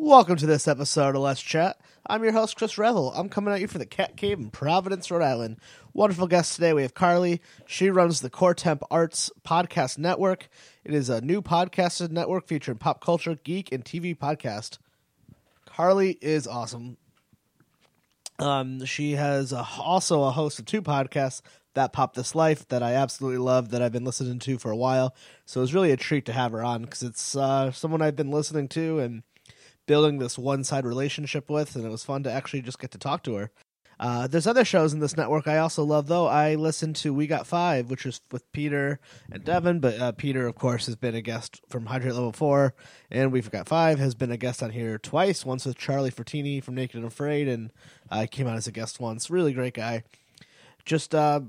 Welcome to this episode of Let's Chat. I'm your host, Chris Revel. I'm coming at you from the Cat Cave in Providence, Rhode Island. Wonderful guest today. We have Carly. She runs the Core Temp Arts Podcast Network. It is a new podcast network featuring pop culture, geek, and TV podcast. Carly is awesome. Um, she has a, also a host of two podcasts that pop this life that I absolutely love that I've been listening to for a while. So it was really a treat to have her on because it's uh, someone I've been listening to and building this one side relationship with, and it was fun to actually just get to talk to her. Uh, there's other shows in this network I also love, though. I listen to We Got Five, which is with Peter and Devin, but uh, Peter, of course, has been a guest from Hydrate Level 4, and We've Got Five has been a guest on here twice, once with Charlie Fortini from Naked and Afraid, and I uh, came out as a guest once. Really great guy. Just uh,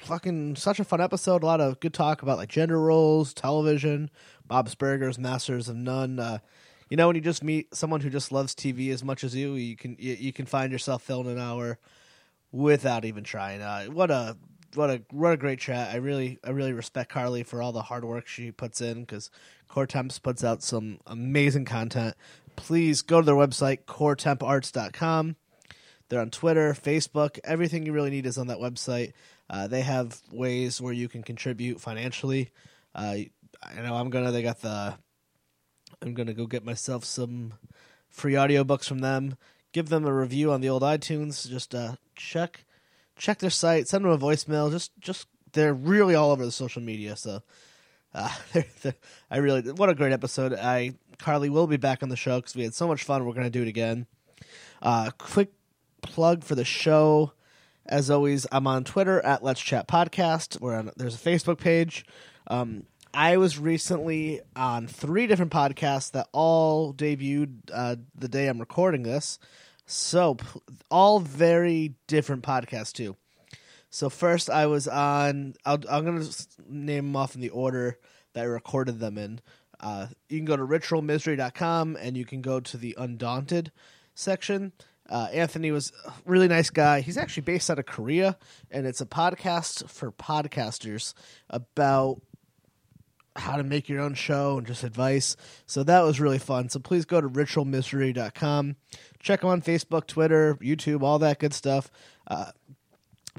fucking such a fun episode. A lot of good talk about like gender roles, television, Bob's Burgers, Masters of None. You know when you just meet someone who just loves TV as much as you, you can you, you can find yourself filling an hour without even trying. Uh, what a what a what a great chat. I really I really respect Carly for all the hard work she puts in because Core Temps puts out some amazing content. Please go to their website coretemparts.com. They're on Twitter, Facebook. Everything you really need is on that website. Uh, they have ways where you can contribute financially. Uh, I know I'm gonna. They got the I'm gonna go get myself some free audiobooks from them. Give them a review on the old iTunes. Just uh, check check their site. Send them a voicemail. Just just they're really all over the social media. So uh, they're, they're, I really what a great episode. I Carly will be back on the show because we had so much fun. We're gonna do it again. Uh, quick plug for the show. As always, I'm on Twitter at Let's Chat Podcast. We're on, there's a Facebook page. Um, I was recently on three different podcasts that all debuted uh, the day I'm recording this. So, all very different podcasts, too. So, first, I was on, i am going to name them off in the order that I recorded them in. Uh, you can go to ritualmisery.com and you can go to the Undaunted section. Uh, Anthony was a really nice guy. He's actually based out of Korea, and it's a podcast for podcasters about how to make your own show and just advice. So that was really fun. So please go to ritualmisery.com. Check them on Facebook, Twitter, YouTube, all that good stuff. Uh,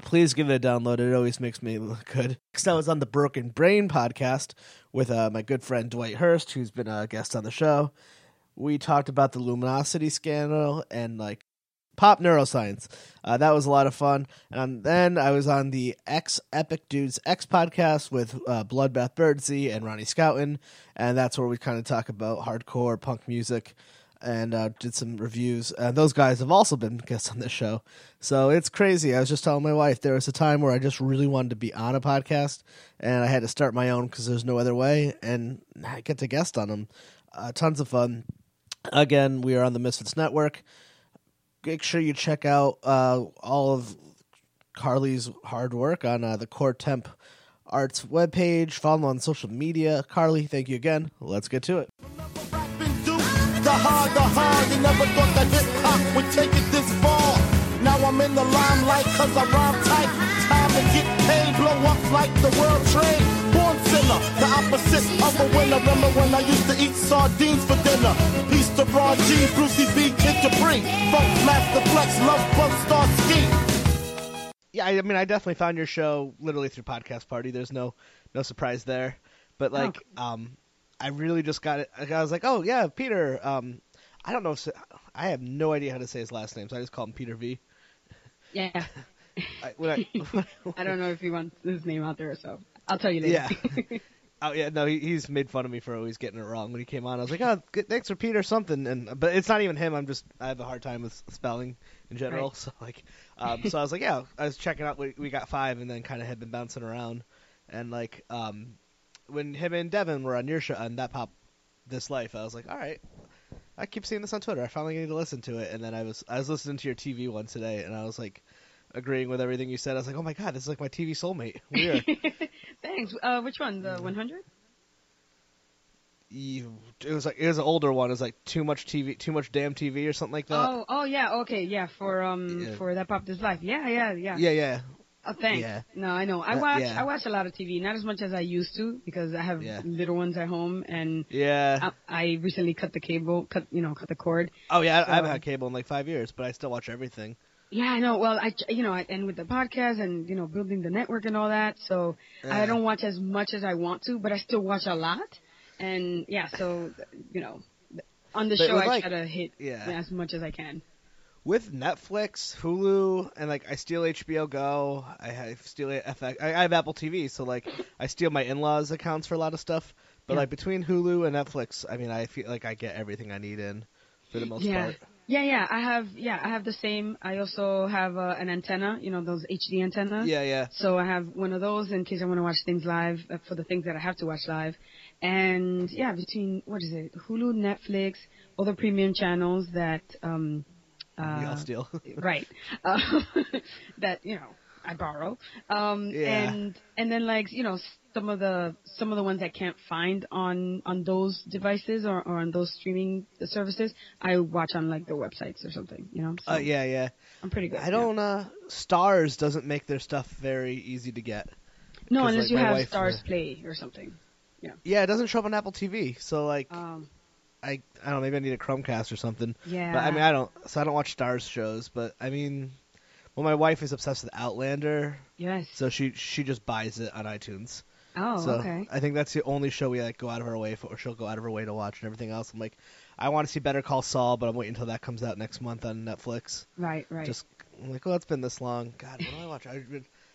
please give it a download. It always makes me look good. Next, I was on the Broken Brain podcast with uh, my good friend Dwight Hurst, who's been a guest on the show. We talked about the Luminosity scandal and like pop neuroscience. Uh, that was a lot of fun. And then I was on the X Epic Dudes X podcast with uh, Bloodbath Birdsey and Ronnie Scouten, and that's where we kind of talk about hardcore punk music and uh, did some reviews. And those guys have also been guests on this show, so it's crazy. I was just telling my wife there was a time where I just really wanted to be on a podcast, and I had to start my own because there's no other way, and I get to guest on them. Uh, tons of fun. Again, we are on the Misfits Network make sure you check out uh, all of Carly's hard work on uh, the Core Temp Arts webpage. Follow on social media. Carly, thank you again. Let's get to it. The hard, the hard, never thought that hip hop would take it this far. Now I'm in the limelight cause I rhyme tight. Time to get paid, blow up like the world trade sinner, the opposite of a winner. Remember when I used to eat sardines for dinner? Peace to Ron G, Brucey B, Kid Capri, Funk Master Flex, Love Bug Star Ski. Yeah, I mean, I definitely found your show literally through Podcast Party. There's no no surprise there, but like, oh. um, I really just got it. I was like, oh yeah, Peter. Um, I don't know. If, I have no idea how to say his last name, so I just call him Peter V. Yeah. I, I, I, don't know if he wants his name out there, so I'll tell you later. Yeah. oh yeah, no, he, he's made fun of me for always getting it wrong when he came on. I was like, oh, good, thanks for Peter or something, and but it's not even him. I'm just I have a hard time with spelling in general. Right. So like, um, so I was like, yeah, I was checking out. We, we got five, and then kind of had been bouncing around, and like, um, when him and Devin were on your show on that pop, this life, I was like, all right. I keep seeing this on Twitter. I finally need to listen to it, and then I was I was listening to your TV one today, and I was like, agreeing with everything you said. I was like, oh my god, this is like my TV soulmate. Weird. Thanks. Uh, which one? The 100? You, it was like it was an older one. It was like too much TV, too much damn TV, or something like that. Oh, oh yeah, okay, yeah, for um, yeah. for that pop this life. Yeah, yeah, yeah. Yeah, yeah. Oh, thanks. Yeah. No, I know. I uh, watch. yeah. I watch a lot of TV, not as much as I used to, because I have yeah. little ones at home, and yeah, I, I, recently cut the cable, cut you know, cut the cord. Oh yeah, so, I haven't had cable in like five years, but I still watch everything. Yeah, I know. Well, I you know, I, and with the podcast and you know, building the network and all that, so I don't watch as much as I want to, but I still watch a lot. And yeah, so you know, on the but show I like, try to hit yeah. as much as I can with Netflix, Hulu, and like I steal HBO Go. I have steal FX. I, I have Apple TV, so like I steal my in-laws' accounts for a lot of stuff. But yeah. like between Hulu and Netflix, I mean, I feel like I get everything I need in for the most yeah. part. Yeah, yeah, I have. Yeah, I have the same. I also have uh, an antenna. You know those HD antennas. Yeah, yeah. So I have one of those in case I want to watch things live uh, for the things that I have to watch live. And yeah, between what is it? Hulu, Netflix, other premium channels that um uh, we all steal. right. Uh, that you know I borrow. Um, yeah. And and then like you know some of the some of the ones I can't find on on those devices or, or on those streaming services, I watch on like their websites or something. You know. So uh, yeah, yeah. I'm pretty good. I don't. Yeah. Uh, Starz doesn't make their stuff very easy to get. No, unless like, you have Starz Play or something. Yeah. Yeah, it doesn't show up on Apple TV, so like. Um, I I don't know, maybe I need a Chromecast or something. Yeah. But I mean, I don't. So I don't watch Starz shows. But I mean, well, my wife is obsessed with Outlander. Yes. So she she just buys it on iTunes. Oh, so okay. I think that's the only show we like go out of our way for, or she'll go out of her way to watch, and everything else. I'm like, I want to see Better Call Saul, but I'm waiting until that comes out next month on Netflix. Right, right. Just I'm like, oh, it's been this long. God, what do I watch? I,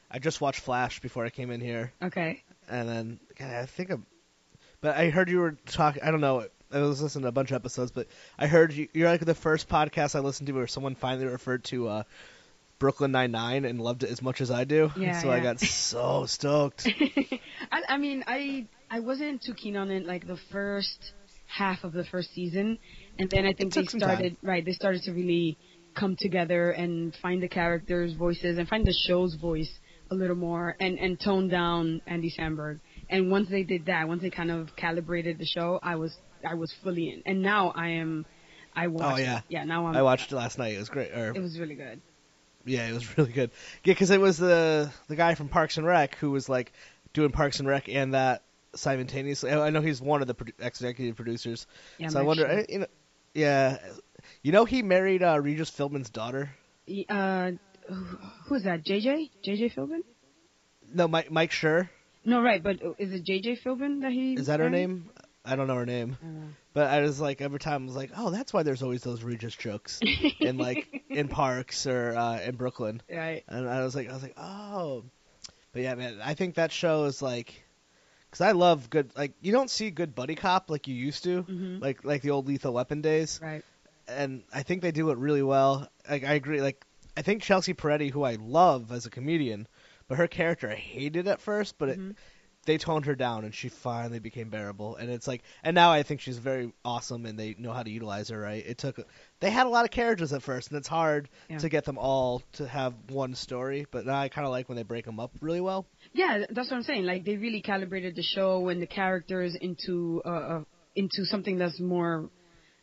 I just watched Flash before I came in here. Okay. And then God, I think I'm, but I heard you were talking. I don't know. I was listening to a bunch of episodes, but I heard you, you're like the first podcast I listened to where someone finally referred to uh, Brooklyn Nine Nine and loved it as much as I do. Yeah, so yeah. I got so stoked. I, I mean, I I wasn't too keen on it like the first half of the first season, and then I think they started right. They started to really come together and find the characters' voices and find the show's voice a little more and and tone down Andy Samberg. And once they did that, once they kind of calibrated the show, I was I was fully in, and now I am. I oh, watched. Oh yeah, it. yeah. Now I'm. I watched it last night. It was great. Or, it was really good. Yeah, it was really good. Yeah, because it was the the guy from Parks and Rec who was like doing Parks and Rec and that simultaneously. I know he's one of the executive producers. Yeah, so I wonder, sure. you know, yeah, you know, he married uh, Regis Philbin's daughter. Uh, who's that? JJ? JJ Philbin? No, Mike Mike Schur. No, right, but is it JJ Philbin that he? Is that her name? I don't know her name, uh, but I was like every time I was like, oh, that's why there's always those Regis jokes in like in parks or uh, in Brooklyn. Right. And I was like, I was like, oh, but yeah, man, I think that show is like, because I love good like you don't see good buddy cop like you used to, mm-hmm. like like the old Lethal Weapon days. Right. And I think they do it really well. Like I agree. Like I think Chelsea Peretti, who I love as a comedian, but her character I hated at first, but mm-hmm. it they toned her down and she finally became bearable and it's like and now i think she's very awesome and they know how to utilize her right it took they had a lot of characters at first and it's hard yeah. to get them all to have one story but now i kind of like when they break them up really well yeah that's what i'm saying like they really calibrated the show and the characters into uh, uh into something that's more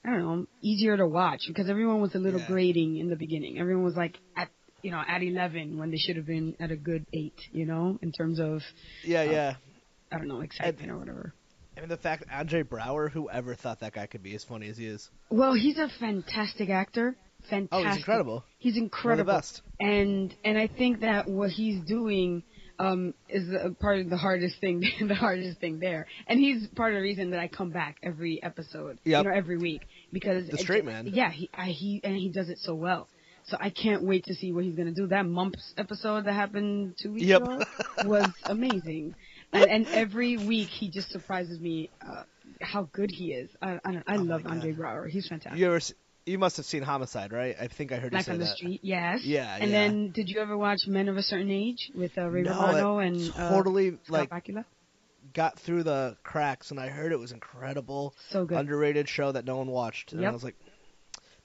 i don't know easier to watch because everyone was a little yeah. grating in the beginning everyone was like at you know, at 11 when they should have been at a good 8, you know, in terms of. Yeah, uh, yeah. I don't know, excitement or whatever. I mean, the fact Andre Braugher, whoever thought that guy could be as funny as he is. Well, he's a fantastic actor. Fantastic. Oh, he's incredible. He's incredible. One of the best. And and I think that what he's doing um, is a part of the hardest thing, the hardest thing there. And he's part of the reason that I come back every episode, yep. you know, every week because the straight man. Yeah, he I, he and he does it so well. So I can't wait to see what he's gonna do. That Mumps episode that happened two weeks yep. ago was amazing and, and every week he just surprises me uh, how good he is. I I, I oh love Andre Braugher. He's fantastic. You ever you must have seen Homicide, right? I think I heard Black you say on the that. Street, yes. Yeah, And yeah. then, did you ever watch Men of a Certain Age with uh, Ray no, Romano and uh, totally Scott like Bakula? got through the cracks, and I heard it was incredible. So good. Underrated show that no one watched, and yep. I was like,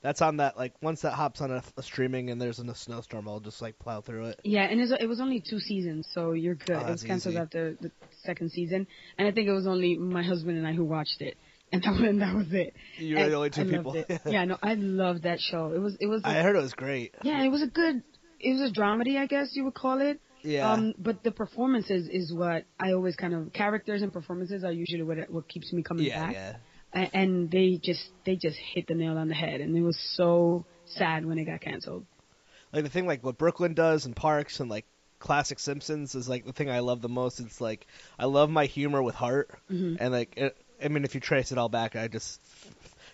that's on that like once that hops on a, a streaming and there's a snowstorm, I'll just like plow through it. Yeah, and it was only two seasons, so you're good. Oh, it was canceled easy. after the second season, and I think it was only my husband and I who watched it. And that, and that was it. You were and the only two I people. yeah, no, I loved that show. It was, it was. I heard it was great. Yeah, it was a good. It was a dramedy, I guess you would call it. Yeah. Um, but the performances is what I always kind of characters and performances are usually what what keeps me coming yeah, back. yeah. And they just they just hit the nail on the head, and it was so sad when it got canceled. Like the thing like what Brooklyn does and Parks and like classic Simpsons is like the thing I love the most. It's like I love my humor with heart, Mhm. and like it, I mean, if you trace it all back, I just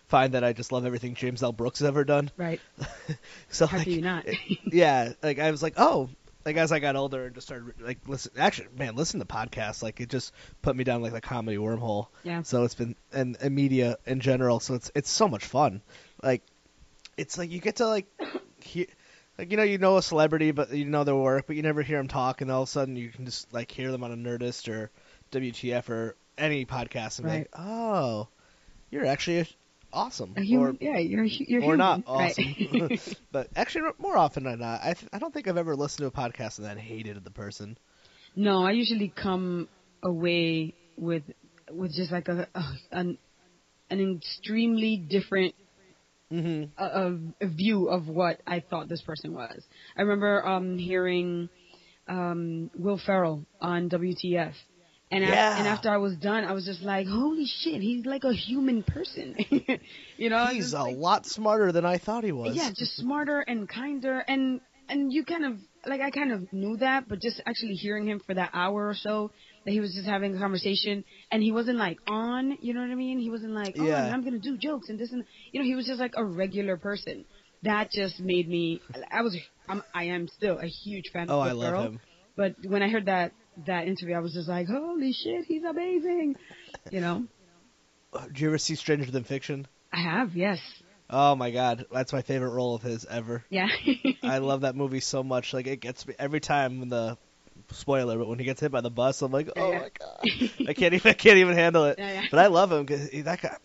find that I just love everything James L. Brooks has ever done. Right? So How like, do you not? yeah, like I was like, oh, like as I got older and just started like listen. Actually, man, listen to podcasts. Like it just put me down like the comedy wormhole. Yeah. So it's been and, and media in general. So it's it's so much fun. Like it's like you get to like hear. Like you know, you know a celebrity, but you know their work, but you never hear them talk, and all of a sudden you can just like hear them on a Nerdist or WTF or any podcast, and be like, oh, you're actually awesome, human, or yeah, you're you're or human, not right? awesome. but actually, more often than not, I th- I don't think I've ever listened to a podcast and then hated the person. no, I usually come away with with just like a, a an an extremely different Mm-hmm. a, a view of what I thought this person was. I remember um, hearing um, Will Ferrell on WTF, and Yeah. and after I was done, I was just like, "Holy shit, he's like a human person," you know? He's a like- lot smarter than I thought he was. yeah, just smarter and kinder, and and you kind of like I kind of knew that, but just actually hearing him for that hour or so that he was just having a conversation, and he wasn't like on, you know what I mean? He wasn't like, oh, Yeah. I'm gonna do jokes and this and you know, he was just like a regular person. That just made me. I was, I'm, I am still a huge fan Oh, of I Will love Ferrell, him. But when I heard that that interview, I was just like, holy shit, he's amazing. You know, uh, Did you ever see Stranger Than Fiction? I have, yes, Oh my god, that's my favorite role of his ever. yeah. I love that movie so much. Like it gets me every time when the spoiler, but when he gets hit by the bus, I'm like, oh Yeah. my god, I can't even I can't even handle it. Yeah, yeah. But I love him because that guy,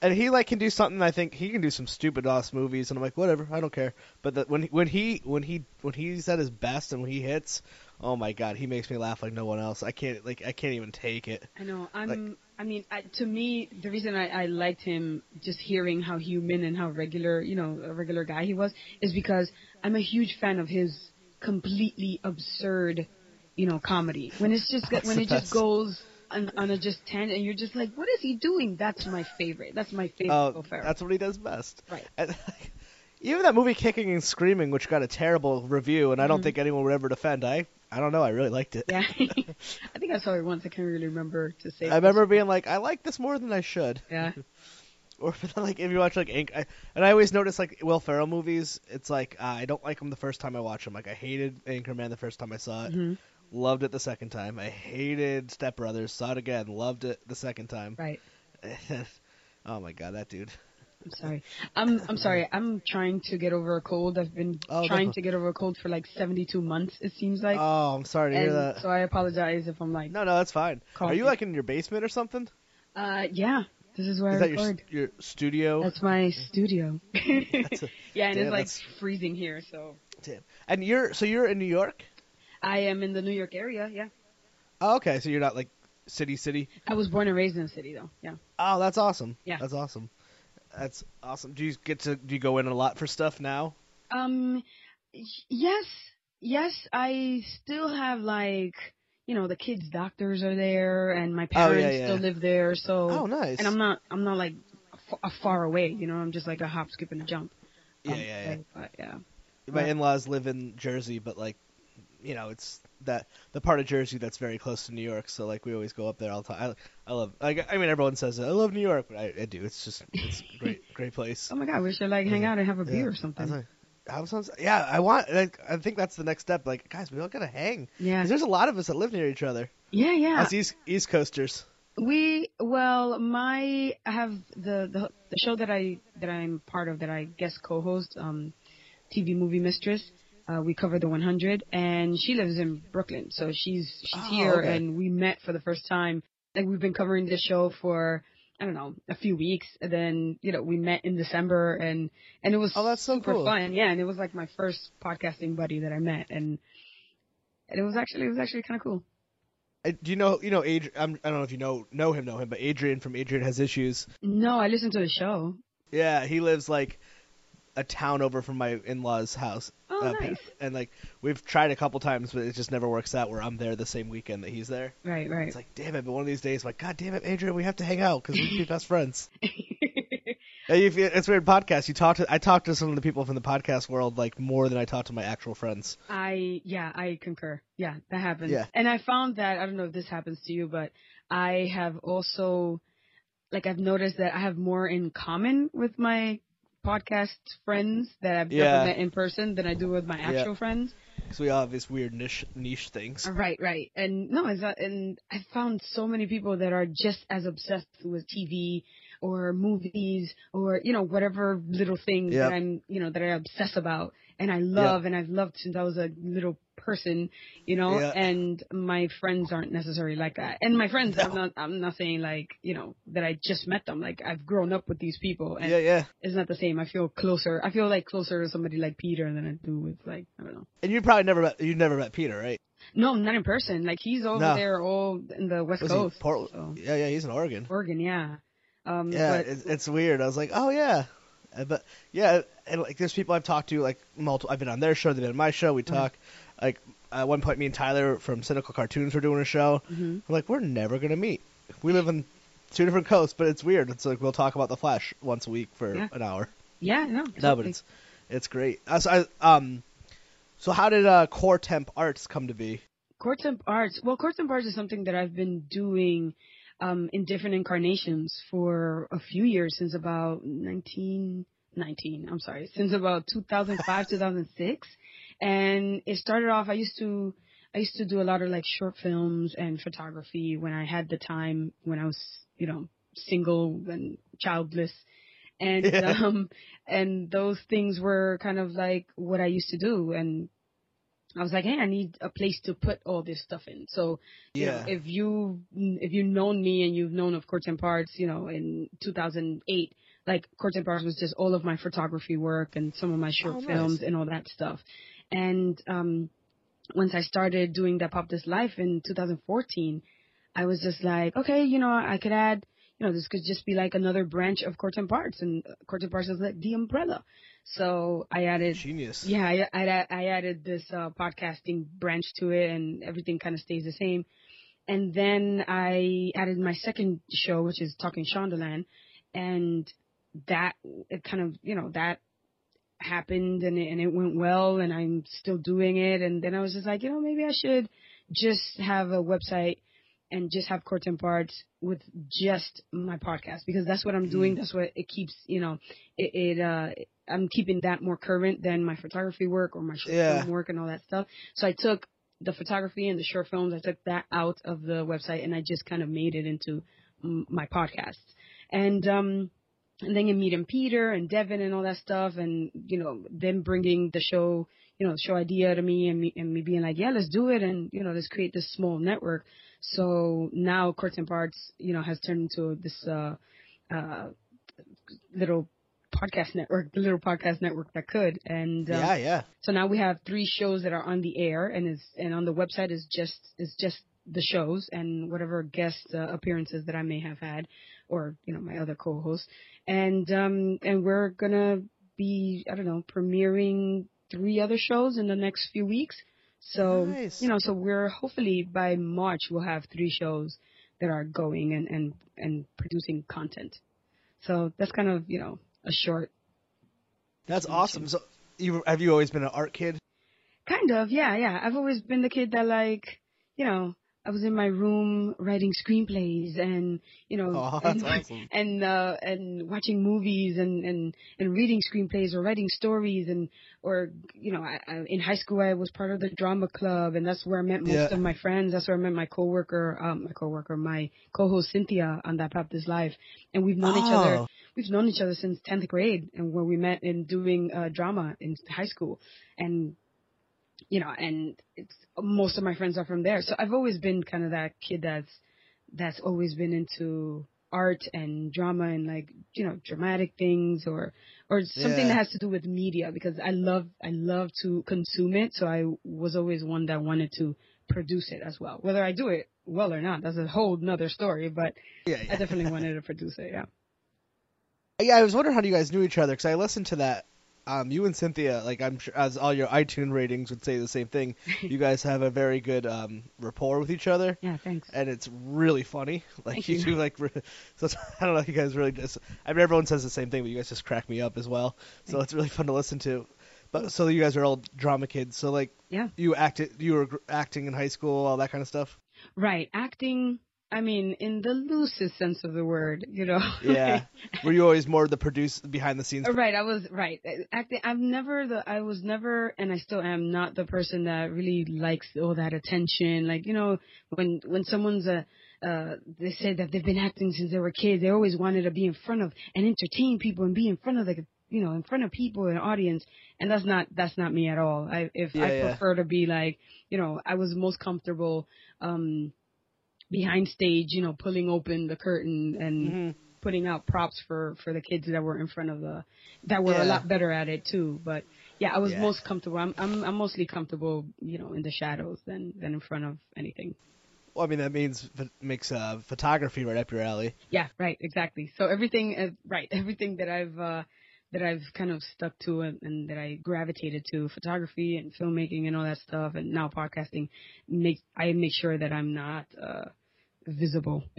and he like can do something. I think he can do some stupid ass movies, and I'm like, whatever, I don't care. But the, when when he when he when he's at his best and when he hits, oh my god, he makes me laugh like no one else. I can't like I can't even take it. I know. I'm. Like- I mean, I, to me, the reason I, I liked him, just hearing how human and how regular, you know, a regular guy he was, is because I'm a huge fan of his completely absurd, you know, comedy. When it's just when it just goes on, on a just tangent, and you're just like, what is he doing? That's my favorite. That's my favorite. Ferrell. that's what he does best. Right. And, like, even that movie Kicking and Screaming, which got a terrible review, and I don't Mhm. think anyone would ever defend. I I don't know. I really liked it. Yeah. I think I saw it once. I can't really remember to say. I remember being like, I like this more than I should. Yeah. Or like if you watch like Ink, I, and I always notice like Will Ferrell movies, it's like uh, I don't like them the first time I watch them. Like I hated Anchorman the first time I saw it, Mhm. loved it the second time. I hated Step Brothers, saw it again, loved it the second time. Right. oh my god, that dude. I'm sorry. I'm I'm sorry. I'm trying to get over a cold. I've been Oh, trying no. to get over a cold for like 72 months. It seems like. Oh, I'm sorry to hear that. so I apologize if I'm like, No, no, that's fine. Are you like in your basement or something? uh, yeah, this is where Is I that your record. your studio? That's my studio. That's a- yeah, and damn, it's like that's- freezing here, so Damn. And you're so you're in New York? I am in the New York area. Yeah, Oh, okay, so you're not like city city. I was born and raised in the city, though. Yeah. Oh, that's awesome. Yeah. That's awesome. That's awesome. Do you get to do you go in a lot for stuff now? Um, yes, yes. I still have like, you know, the kids' doctors are there, and my Oh, yeah, parents yeah. still live there. So, Oh, nice. and I'm not, I'm not like f- far away. You know, I'm just like a hop, skip, and a jump. yeah, Um, yeah, yeah. But, yeah. My in-laws live in Jersey, but like, you know, it's that the part of Jersey that's very close to New York. So like, we always go up there all the time. I, I love. Like, I mean, everyone says I love New York, but I, I do. It's just it's a great, great place. Oh my God, we should like hang out and have a beer Yeah. or I was something. like, I yeah, I want. Like, I think that's the next step. Like, guys, we all gotta hang. Yeah, there's a lot of us that live near each other. Yeah, yeah. Us East East Coasters. We well, my I have the, the the show that I that I'm part of that I guest co-host, um, TV movie mistress. Uh, we cover the 100, and she lives in Brooklyn, so she's she's Oh, here, okay. and we met for the first time. Like we've been covering this show for I don't know a few weeks, and then you know we met in December, and and it was Oh, that's so super cool. fun. Yeah, and it was like my first podcasting buddy that I met, and and it was actually it was actually kind of cool. Uh, Do you know? You know, Adrian. I'm, I don't know if you know know him, know him, but Adrian from Adrian has issues. No, I listened to the show. Yeah, he lives like a town over from my in-laws' house. Oh, uh, nice. And like we've tried a couple times, but it just never works out. Where I'm there the same weekend that he's there. Right, right. It's like, damn it! But one of these days, like, God damn it, Adrian, we have to hang out because we can be best friends. If you- it's weird podcast. You talk to I talk to some of the people from the podcast world like more than I talk to my actual friends. I yeah, I concur. Yeah, that happens. Yeah. And I found that I don't know if this happens to you, but I have also like I've noticed that I have more in common with my podcast friends that I've Yeah. never met in person than I do with my Yeah. actual friends. Because we all have these weird niche niche things. Right, right. And no, it's not, and I found so many people that are just as obsessed with TV or movies or, you know, whatever little thing Yep. that I'm, you know, that I obsess about and I love and I've loved since I was a little person, you know, Yeah. and my friends aren't necessarily like that. And my friends, I'm not, I'm not saying like, you know, that I just met them. Like I've grown up with these people and Yeah, yeah. it's not the same. I feel closer. I feel like closer to somebody like Peter than I do with like, I don't know. And you probably never met you never met Peter, right? No, not in person. Like he's over No. there, all in the West Was Coast, Portland? so. Yeah, yeah. He's in Oregon. Oregon. Yeah. Um, Yeah, but it's, it's weird. I was like, oh yeah, but yeah, and like there's people I've talked to like multiple. I've been on their show, they've been on my show. We talk. Like at one point, me and Tyler from Cynical Cartoons were doing a show. Mhm. We're like, we're never gonna meet. We live in two different coasts, but it's weird. It's like we'll talk about the Flash once a week for Yeah. an hour. yeah, no. No, but it's it's great. Uh, so I, um, so how did uh, Core Temp Arts come to be? Core Temp Arts. Well, Core Temp Arts is something that I've been doing um, in different incarnations for a few years since about 1919. I'm sorry, since about 2005, 2006, and it started off. I used to. I used to do a lot of like short films and photography when I had the time when I was, you know, single and childless. And Yeah. um and those things were kind of like what I used to do and I was like, hey, I need a place to put all this stuff in. So, you know, Yeah. if you if you've known me and you've known of Courts and Parts, you know, in 2008, like Courts and Parts was just all of my photography work and some of my short Oh, nice. films and all that stuff. And um once I started doing that Pop This Life in 2014, I was just like, okay, you know, I could add, you know, this could just be like another branch of Courts and Parts, and uh, Courts and Parts is like the umbrella. So I added Genius. yeah, I, I, I added this uh, podcasting branch to it, and everything kind of stays the same. And then I added my second show, which is Talking Shondaland, and that it kind of you know that happened and it, and it went well, and I'm still doing it. And then I was just like, you know, maybe I should just have a website and just have Courts and Parts with just my podcast because that's what I'm doing. That's what it keeps, you know, it, it uh I'm keeping that more current than my photography work or my short Yeah. film work and all that stuff. So I took the photography and the short films, I took that out of the website and I just kind of made it into mm, my podcast. And um and then you meet him Peter and Devin and all that stuff and you know them bringing the show you know the show idea to me and me and me being like yeah let's do it and you know let's create this small network. So now Courts and Parts you know has turned into this uh uh little podcast network the little podcast network that could. And um, Yeah, yeah. so now we have three shows that are on the air, and is and on the website is just is just the shows and whatever guest uh, appearances that I may have had, or you know my other co-hosts, and um and we're gonna be I don't know premiering three other shows in the next few weeks. So Nice. you know, so we're hopefully by March we'll have three shows that are going and and and producing content. So that's kind of you know a short That's awesome. So, you have you always been an art kid? Kind of, yeah, yeah. I've always been the kid that like, you know, I was in my room writing screenplays and, you know, Oh, and, awesome. and uh and watching movies and and and reading screenplays or writing stories and or you know, I, I, in high school I was part of the drama club and that's where I met most Yeah. of my friends. That's where I met my coworker, um my coworker, my co-host Cynthia on that This Live. And we've known each other Oh. we've known each other since 10th grade and where we met in doing uh, drama in high school and you know and it's most of my friends are from there. So i've always been kind of that kid that's that's always been into art and drama and like you know dramatic things or or something Yeah. that has to do with media because i love i love to consume it. So i was always one that wanted to produce it as well. Whether i do it well or not that's a whole nother story but Yeah, i definitely wanted to produce it yeah. Yeah, I was wondering how you guys knew each other because I listened to that um, you and Cynthia, like I'm sure, as all your iTunes ratings would say the same thing. you guys have a very good um, rapport with each other. Yeah, thanks. And it's really funny. Like Thank you, you. do like. re- So I don't know. You guys really just. I mean, everyone says the same thing, but you guys just crack me up as well. So it's really fun to listen to. But so you guys are all drama kids. So like Yeah. you acted, you were acting in high school, all that kind of stuff. Right. Acting, I mean, in the loosest sense of the word, you know. Yeah. were you always more the produce behind the scenes? Right, I was right. Acting, I'm never the. I was never, and I still am not the person that really likes all that attention. Like you know, when when someone's a, uh, they say that they've been acting since they were kids. They always wanted to be in front of and entertain people and be in front of the, you know, in front of people and audience. And that's not that's not me at all. I if Yeah, I yeah. prefer to be like, you know, I was most comfortable, um, behind stage, you know, pulling open the curtain and Mhm. putting out props for for the kids that were in front of the that were Yeah. a lot better at it too but yeah i was Yeah. most comfortable I'm, I'm i'm mostly comfortable you know in the shadows than than in front of anything Well, I mean that means makes uh, photography right up your alley. yeah right exactly so everything uh, right everything that i've uh that I've kind of stuck to and, and that I gravitated to photography and filmmaking and all that stuff and now podcasting make I make sure that I'm not uh visible.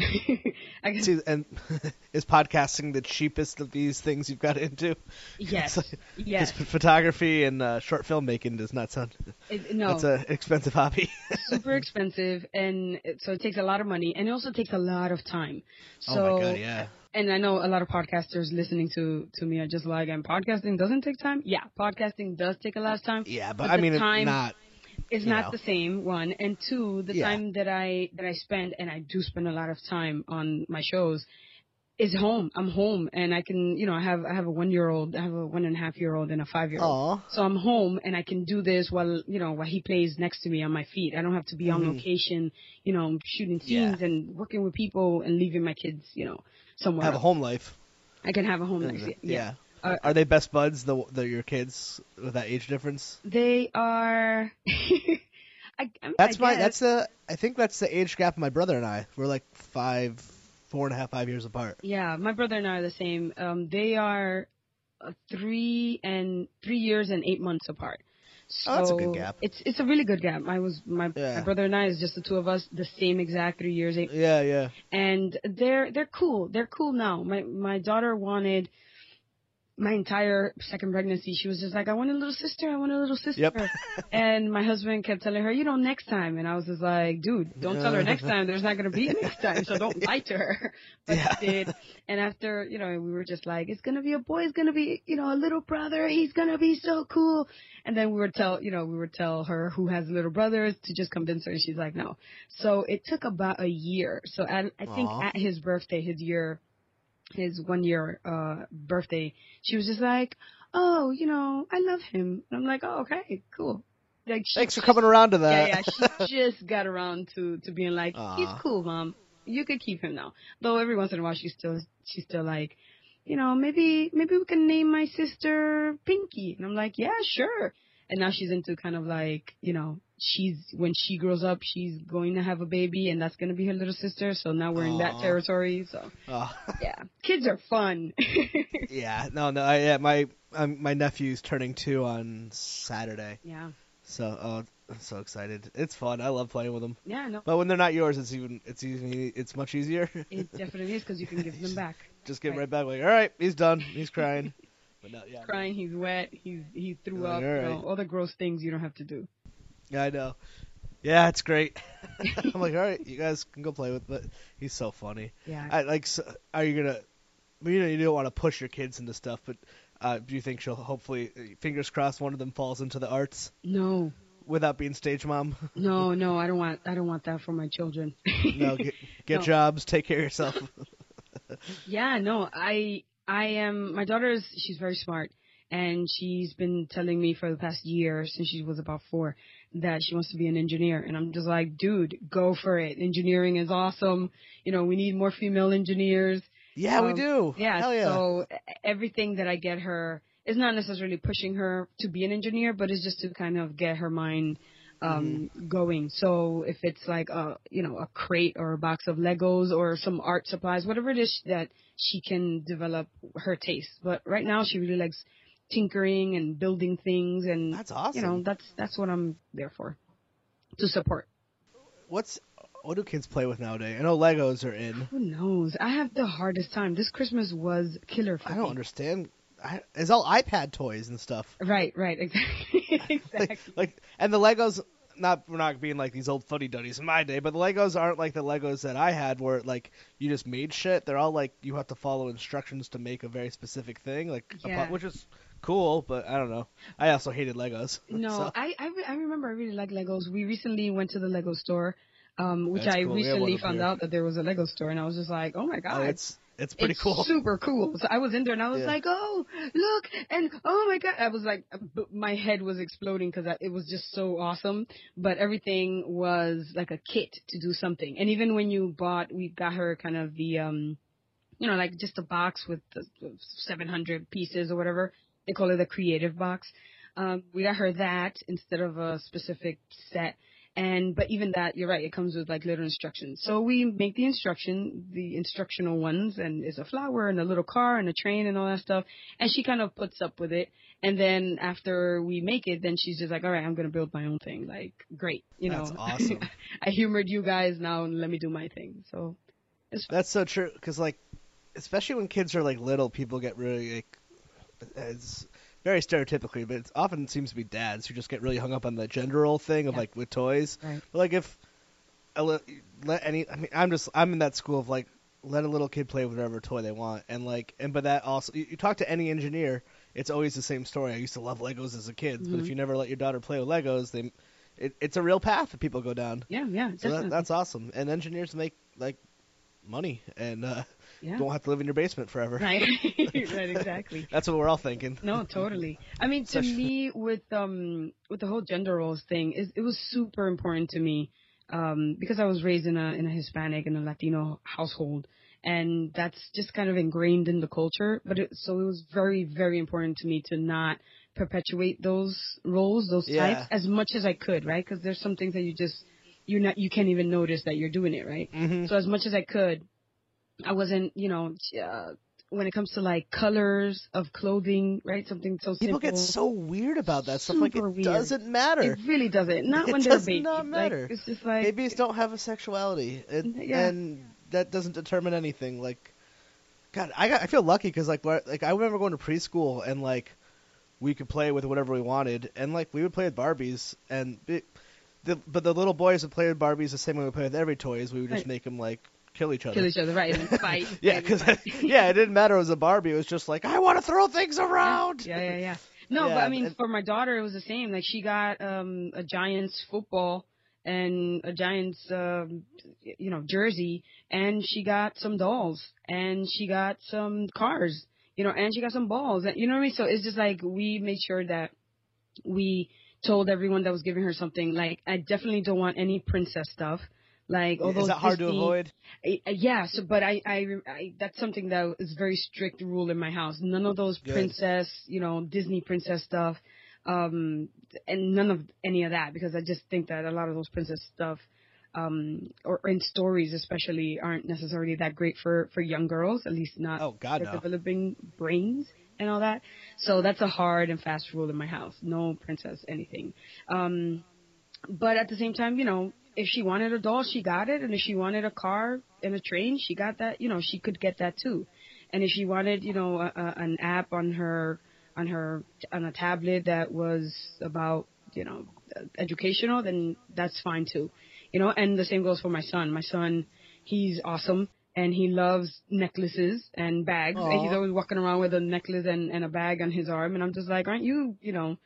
I guess See, and is podcasting the cheapest of these things you've got into? yes. It's like- yes. photography and uh, short filmmaking does not sound. It, no. That's an expensive hobby. super expensive and so it takes a lot of money and it also takes a lot of time. So oh my god, yeah. And I know a lot of podcasters listening to to me are just like, and podcasting doesn't take time. Yeah, podcasting does take a lot of time. Yeah, but, But I mean, it's time- not. It's not know. the same one, and two, the Yeah. time that I that I spend, and I do spend a lot of time on my shows, is home. I'm home, and I can, you know, I have I have a one year old, I have a one and a half year old, and a five year old. So I'm home and I can do this while you know while he plays next to me on my feet. I don't have to be on Mhm. location, you know, shooting Yeah. scenes and working with people and leaving my kids, you know, somewhere. Have a home life. I can have a home life. Yeah. Yeah. Uh, Are they best buds? The, the your kids with that age difference? They are. I, I mean, That's I my. That's the. I think that's the age gap of my brother and I. We're like five, four and a half, five years apart. Yeah, my brother and I are the same. Um, they are uh, three and three years and eight months apart. So Oh, that's a good gap. It's it's a really good gap. I was my Yeah. my brother and I is just the two of us, the same exact three years, eight Yeah, yeah. and they're they're cool. They're cool now. My my daughter wanted my entire second pregnancy. She was just like, I want a little sister. I want a little sister. Yep. and my husband kept telling her, you know, next time. And I was just like, dude, don't tell her next time. There's not gonna be a next time. So don't lie to her. But Yeah. did. And after, you know, we were just like, it's gonna be a boy. It's gonna be, you know, a little brother. He's gonna be so cool. And then we would tell, you know, we would tell her who has little brothers to just convince her. And she's like, no. So it took about a year. So at, I think Aw. at his birthday, his year, his one year uh birthday, she was just like, oh, you know, I love him. And I'm like, oh, okay, cool. Like, she Thanks for coming around to that. yeah. yeah. She just got around to to being like, he's cool, mom. You could keep him now. Though every once in a while, she's still she's still like, you know, maybe maybe we can name my sister Pinky. And I'm like, yeah, sure. And now she's into kind of like, you know, she's when she grows up, she's going to have a baby, and that's gonna be her little sister. So now we're in that territory. So yeah, kids are fun. yeah. No, no. I, yeah, my um, my nephew's turning two on Saturday, yeah, so oh, I'm so excited. It's fun. I love playing with them. yeah, no, But when they're not yours, it's even it's even it's much easier. it definitely is because you can give them back. Just get Right. right back. Like, all right, he's done. He's crying. But no, yeah, Crying, he's wet, he's he threw Like, up, you know, all the gross things you don't have to do. Yeah, I know. Yeah, it's great. I'm like, all right, you guys can go play with. But he's so funny. Yeah. I like. So, are you gonna? You know, you don't want to push your kids into stuff, but uh, do you think she'll hopefully, fingers crossed, one of them falls into the arts no, without being stage mom? no, no. I don't want. I don't want that for my children. no, get, get No. jobs, take care of yourself. Yeah, no. I I am. My daughter is. She's very smart, and she's been telling me for the past year since she was about four that she wants to be an engineer. And I'm just like, dude, go for it. Engineering is awesome. You know, we need more female engineers. yeah, we Um, do. Yeah. Yeah. So everything that I get her is not necessarily pushing her to be an engineer, but it's just to kind of get her mind um Mm-hmm. going. So if it's like a you know a crate or a box of Legos or some art supplies, whatever it is that she can develop her taste. But right now she really likes tinkering and building things and That's awesome. you know that's that's what I'm there for to support. What's what do kids play with nowadays? I know Legos are in. Who knows? I have the hardest time. This Christmas was killer for I me. don't understand. I, it's all iPad toys and stuff. Right, right, exactly, exactly. Like, like, and the Legos. Not we're not being like these old fuddy duddies in my day, but the Legos aren't like the Legos that I had, where like you just made shit. They're all like you have to follow instructions to make a very specific thing, like a pu- which is cool. But I don't know. I also hated Legos. No, so- I I, re- I remember I really like Legos. We recently went to the Lego store, um, which That's I cool. We have one recently found here. out that there was a Lego store, and I was just like, oh my oh, god, it's it's pretty it's cool. super cool. So I was in there and I was Yeah. like, oh look, and oh my god, I was like, b- my head was exploding because it was just so awesome. But everything was like a kit to do something, and even when you bought, we got her kind of the um, you know, like just a box with the, the 700 pieces or whatever. They call it the creative box. Um, we got her that instead of a specific set. And but even that, you're right. It comes with like little instructions. So we make the instruction, the instructional ones, and it's a flower and a little car and a train and all that stuff. And she kind of puts up with it. And then after we make it, then she's just like, all right, I'm gonna build my own thing. Like, great, you know. That's awesome. I humored you guys now, and let me do my thing. So. That's so true because like, especially when kids are like little, people get really like, it's very stereotypically, but it often seems to be dads who just get really hung up on the gender role thing of Yeah. like with toys. Right. But like if let any, I mean, I'm just I'm in that school of like let a little kid play with whatever toy they want, and like and but that also you, you talk to any engineer, it's always the same story. I used to love Legos as a kid, but if Mhm. you never let your daughter play with Legos, they it, it's a real path that people go down. yeah, yeah, So that, that's awesome. And engineers make like money and uh, yeah. don't have to live in your basement forever. Right, right, exactly. That's what we're all thinking. No, totally. I mean, to me, with um, with the whole gender roles thing, is it was super important to me, um, because I was raised in a in a Hispanic and a Latino household, and that's just kind of ingrained in the culture. But it, so it was very, very important to me to not perpetuate those roles, those Yeah. types, as much as I could, right? Because there's some things that you just you're not you can't even notice that you're doing it, right? hmm So as much as I could, I wasn't, you know, uh, when it comes to like colors of clothing, right? Something so simple. People get so weird about that stuff. Like it weird. doesn't matter. It really doesn't. Not It when they're does babies. not matter. Like, it's just like Babies don't have a sexuality, and, Yeah. and that doesn't determine anything. Like, God, I got, I feel lucky because like like I remember going to preschool and like we could play with whatever we wanted, and like we would play with Barbies, and it, the but the little boys would play with Barbies the same way we play with every toys. We would just Right. make them like kill each other. kill each other, right? And fight. yeah, because yeah, it didn't matter. It was a Barbie. It was just like I want to throw things around. Yeah, yeah, yeah. No, Yeah, but I mean, and- for my daughter, it was the same. Like she got um a Giants football and a Giants, um, you know, jersey, and she got some dolls, and she got some cars, you know, and she got some balls, and you know what I mean. So it's just like we made sure that we told everyone that was giving her something. Like I definitely don't want any princess stuff. Like although Is that hard to avoid? I- I- yeah, so but I, I, I that's something that is very strict rule in my house. None of those Good. princess, you know, Disney princess stuff, um, and none of any of that because I just think that a lot of those princess stuff, um, or in stories especially, aren't necessarily that great for for young girls. At least not Oh God, no. developing brains and all that. So that's a hard and fast rule in my house. No princess anything. Um, but at the same time, you know, if she wanted a doll, she got it, and if she wanted a car and a train, she got that. You know, she could get that too. And if she wanted, you know, a, a, an app on her on her on a tablet that was about, you know, educational, then that's fine too. You know, and the same goes for my son. My son, he's awesome and he loves necklaces and bags. And he's always walking around with a necklace and, and a bag on his arm. And I'm just like, aren't you, you know,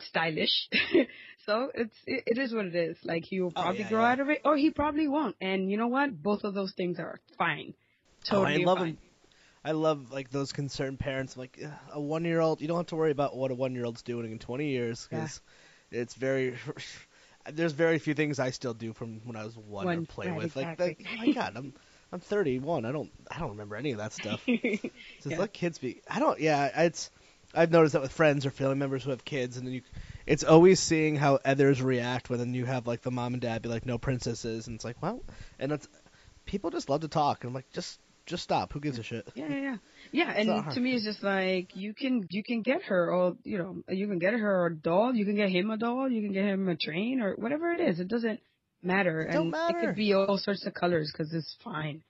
stylish? so it's it, it is what it is. Like he will Oh, probably yeah, grow yeah. out of it, or he probably won't. And you know what? Both of those things are fine. Oh, Totally I love fine. them. I love like those concerned parents. Like a one year old. You don't have to worry about what a one year old's doing in 20 years because it's very. There's very few things I still do from when I was one, or One, play right, with. Like, exactly. like, oh my god, I'm I'm 31. I don't I don't remember any of that stuff. Just Yeah. let kids be. I don't. Yeah, it's. I've noticed that with friends or family members who have kids, and then you, it's always seeing how others react when then you have like the mom and dad be like, "No princesses," and it's like, well, and it's people just love to talk, and I'm like, just just stop. Who gives a shit? Yeah, yeah, yeah. Yeah, and to me, it's just like you can you can get her, or you know, you can get her a doll, you can get him a doll, you can get him a train, or whatever it is. It doesn't matter, it and matter. it could be all sorts of colors because it's fine.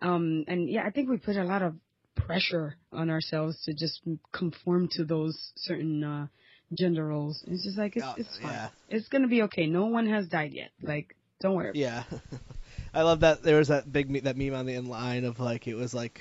Um, and yeah, I think we put a lot of pressure on ourselves to just conform to those certain uh, gender roles. It's just like it's, Oh, it's fine. yeah. It's gonna be okay. No one has died yet. Like, don't worry. Yeah, I love that. There was that big me- that meme on the inline of like it was like,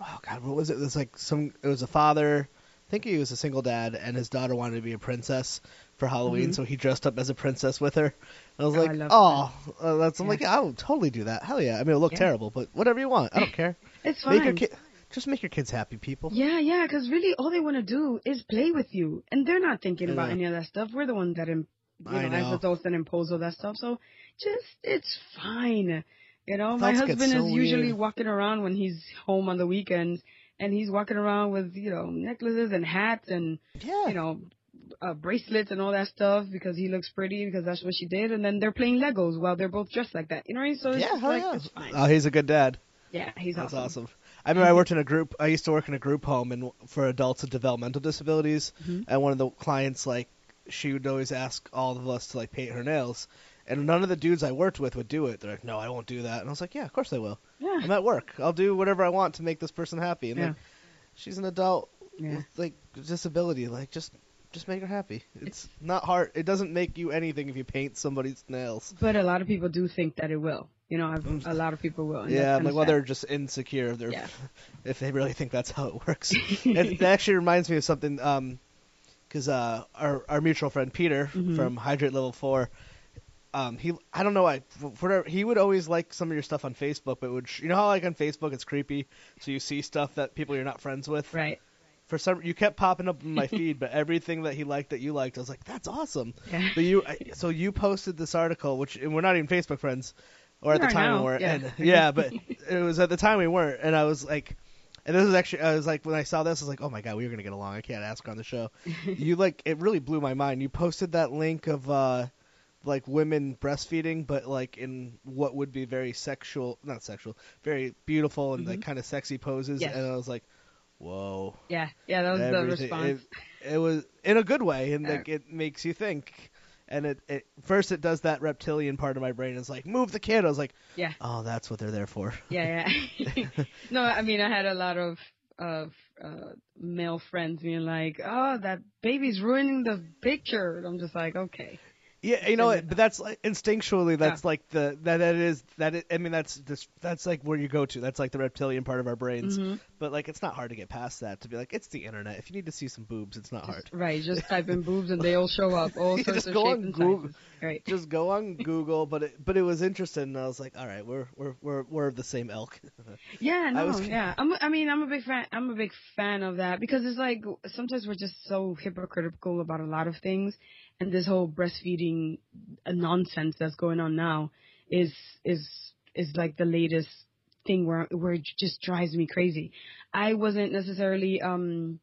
oh god, what was it? It was like some. It was a father. I think he was a single dad, and his daughter wanted to be a princess for Halloween, Mhm. so he dressed up as a princess with her. And I was Oh, like, love oh, uh, that's. I'm like, I would totally do that. Hell yeah! I mean, it'll look Yeah. terrible, but whatever you want, I don't care. It's fine. Make your kid, just make your kids happy, people. Yeah, yeah, because really all they want to do is play with you, and they're not thinking about any of that stuff. We're the ones that, im- you know, know. as adults that impose all that stuff. So just it's fine. You know, my Thoughts get husband so is usually weird. walking around when he's home on the weekends, and he's walking around with you know necklaces and hats and Yeah. you know uh, bracelets and all that stuff because he looks pretty because that's what she did, and then they're playing Legos while they're both dressed like that. You know what I mean? So it's yeah, just hell like yeah. it's fine. Oh, he's a good dad. yeah, he's awesome. That's awesome. awesome. I remember I worked in a group. I used to work in a group home and for adults with developmental disabilities. Mhm. And one of the clients, like, she would always ask all of us to like paint her nails, and none of the dudes I worked with would do it. They're like, "No, I won't do that." And I was like, "Yeah, of course I will. Yeah, I'm at work. I'll do whatever I want to make this person happy." And Yeah. like, she's an adult yeah. with like disability. Like, just just make her happy. It's not hard. It doesn't make you anything if you paint somebody's nails. But a lot of people do think that it will. You know, I've, a lot of people will. Yeah, like, well, they're just insecure. They're Yeah. if they really think that's how it works. it, it actually reminds me of something. Um, because uh, our our mutual friend Peter Mhm. from Hydrate Level Four, um, he I don't know why for he would always like some of your stuff on Facebook, but it would you know how like on Facebook it's creepy, so you see stuff that people you're not friends with. Right. For some, you kept popping up in my feed, but everything that he liked that you liked, I was like, that's awesome. Yeah. But you, I- so you posted this article, which and we're not even Facebook friends, or at We the time now, we weren't. yeah. And, yeah, but it was at the time we weren't, and I was like, and this is actually, I was like, when I saw this, I was like, oh my god, we were gonna get along. I can't ask her on the show. you like, it really blew my mind. You posted that link of uh, like women breastfeeding, but like in what would be very sexual, not sexual, very beautiful and like Mhm. kind of sexy poses, Yes. and I was like, whoa. Yeah. Yeah. That was the response. It, it was in a good way, and Yeah. like it makes you think. And it, it first it does that reptilian part of my brain. It's like move the kid. I was like, Yeah. oh, that's what they're there for. Yeah. Yeah. no, I mean, I had a lot of of uh, male friends being like, "Oh, that baby's ruining the picture." And I'm just like, okay. Yeah, you know, but that's like instinctually that's like the that that is that it, I mean that's this that's like where you go to. That's like the reptilian part of our brains. Mhm. But like it's not hard to get past that to be like it's the internet. If you need to see some boobs, it's not hard. Right. Just type in boobs and they all show up. All sorts just of go on Google. Right. Just go on Google, but it, but it was interesting. And I was like, all right, we're we're we're we're of the same elk. Yeah, no, was- yeah. I'm, I mean, I'm a big fan. I'm a big fan of that because it's like sometimes we're just so hypocritical about a lot of things, and this whole breastfeeding uh, nonsense that's going on now is is is like the latest thing where where it just drives me crazy. I wasn't necessarily um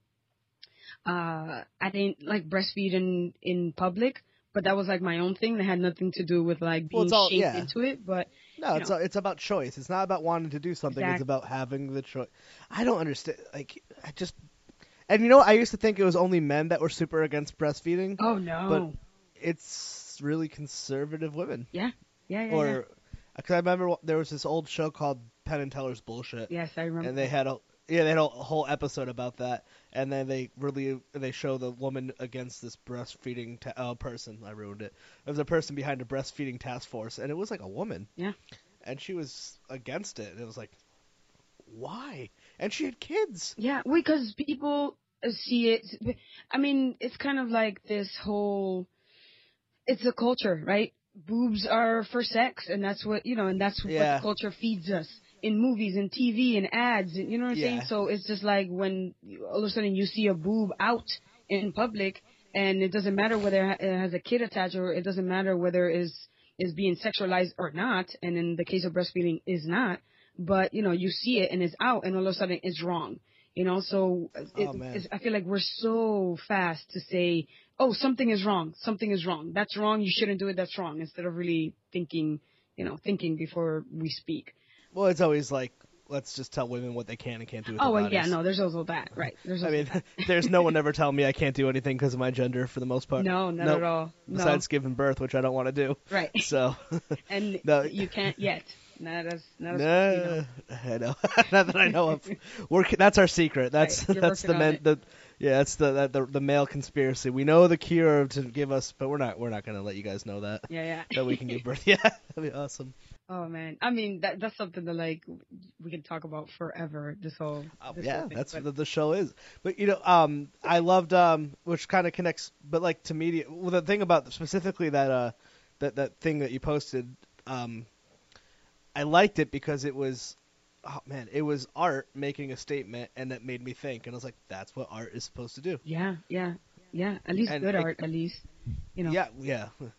uh I didn't like breastfeed in in public, but that was like my own thing that had nothing to do with like being it's all- shaped yeah. into it. But No, it's know. it's about choice. It's not about wanting to do something. It's about having the choice. I don't understand. Like, I just and you know. I used to think it was only men that were super against breastfeeding. oh no, But it's really conservative women. yeah, yeah, yeah. or because I remember there was this old show called Penn and Teller's Bullshit, Yes, I remember. and they had a yeah they had a whole episode about that, and then they really they show the woman against this breastfeeding ta- uh, person. I ruined it. There was a person behind a breastfeeding task force, and it was like a woman. Yeah. and she was against it. And it was like, why? And she had kids. yeah, because people uh, see it. I mean, it's kind of like this whole. It's a culture, right? Boobs are for sex, and that's what you know, and that's Yeah. what the culture feeds us in movies and TV and ads. And, you know what I'm saying? So it's just like when all of a sudden you see a boob out in public, and it doesn't matter whether it has a kid attached or it doesn't matter whether is is being sexualized or not. And in the case of breastfeeding, is not. But you know, you see it and it's out, and all of a sudden it's wrong. You know, so it, Oh, it's, I feel like we're so fast to say, "Oh, something is wrong. Something is wrong. That's wrong. You shouldn't do it. That's wrong." Instead of really thinking, you know, thinking before we speak. Well, it's always like let's just tell women what they can and can't do with oh yeah, no, there's also that, right? There's I mean, there's no one ever telling me I can't do anything because of my gender for the most part. no, not Nope. at all. No, Besides giving birth, which I don't want to do. right? So, And No. you can't yet. Not as not know. I know. Not that I know of. We're that's our secret. That's Right, that's the men. The yeah, that's the, that, the the male conspiracy. We know the cure to give us, but we're not we're not gonna let you guys know that Yeah, yeah. that we can give birth. Yeah, that'd be awesome. Oh man, I mean that that's something that like we can talk about forever. This whole Oh, this yeah, whole thing. that's But- what the show is. But you know, um, I loved um, which kind of connects, but like to media. Well, the thing about specifically that uh, that that thing that you posted, um, I liked it because it was, oh man, it was art making a statement, and it made me think, and I was like, that's what art is supposed to do. yeah, yeah, yeah. At least And good art, at least. You know. Yeah, yeah.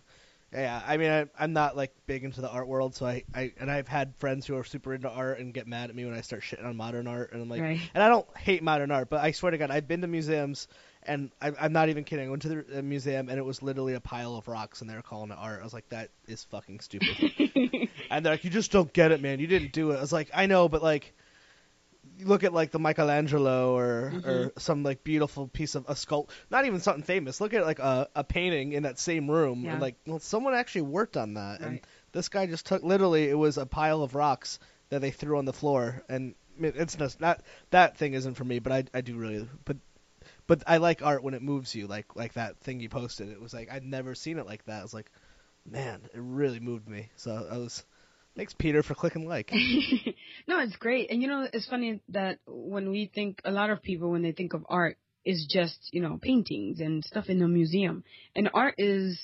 Yeah, I mean, I, I'm not like big into the art world, so I, I and I've had friends who are super into art and get mad at me when I start shitting on modern art, and I'm like, Right. and I don't hate modern art, but I swear to God, I've been to museums, and I, I'm not even kidding. I went to the museum, and it was literally a pile of rocks, and they were calling it art. I was like, that is fucking stupid. and they're like, you just don't get it, man. You didn't do it. I was like, I know, but like, you look at like the Michelangelo or or mm-hmm. some like beautiful piece of a sculpt, not even something famous. Look at like a, a painting in that same room, Yeah. and like, well, someone actually worked on that, and this guy just took literally it was a pile of rocks that they threw on the floor, and it's not that thing isn't for me, but I I do really but. But I like art when it moves you, like like that thing you posted. It was like I'd never seen it like that. I was like, man, it really moved me. So I was, thanks Peter for clicking like. no, it's great. And you know, it's funny that when we think, a lot of people, when they think of art, is just, you know, paintings and stuff in a museum. And art is,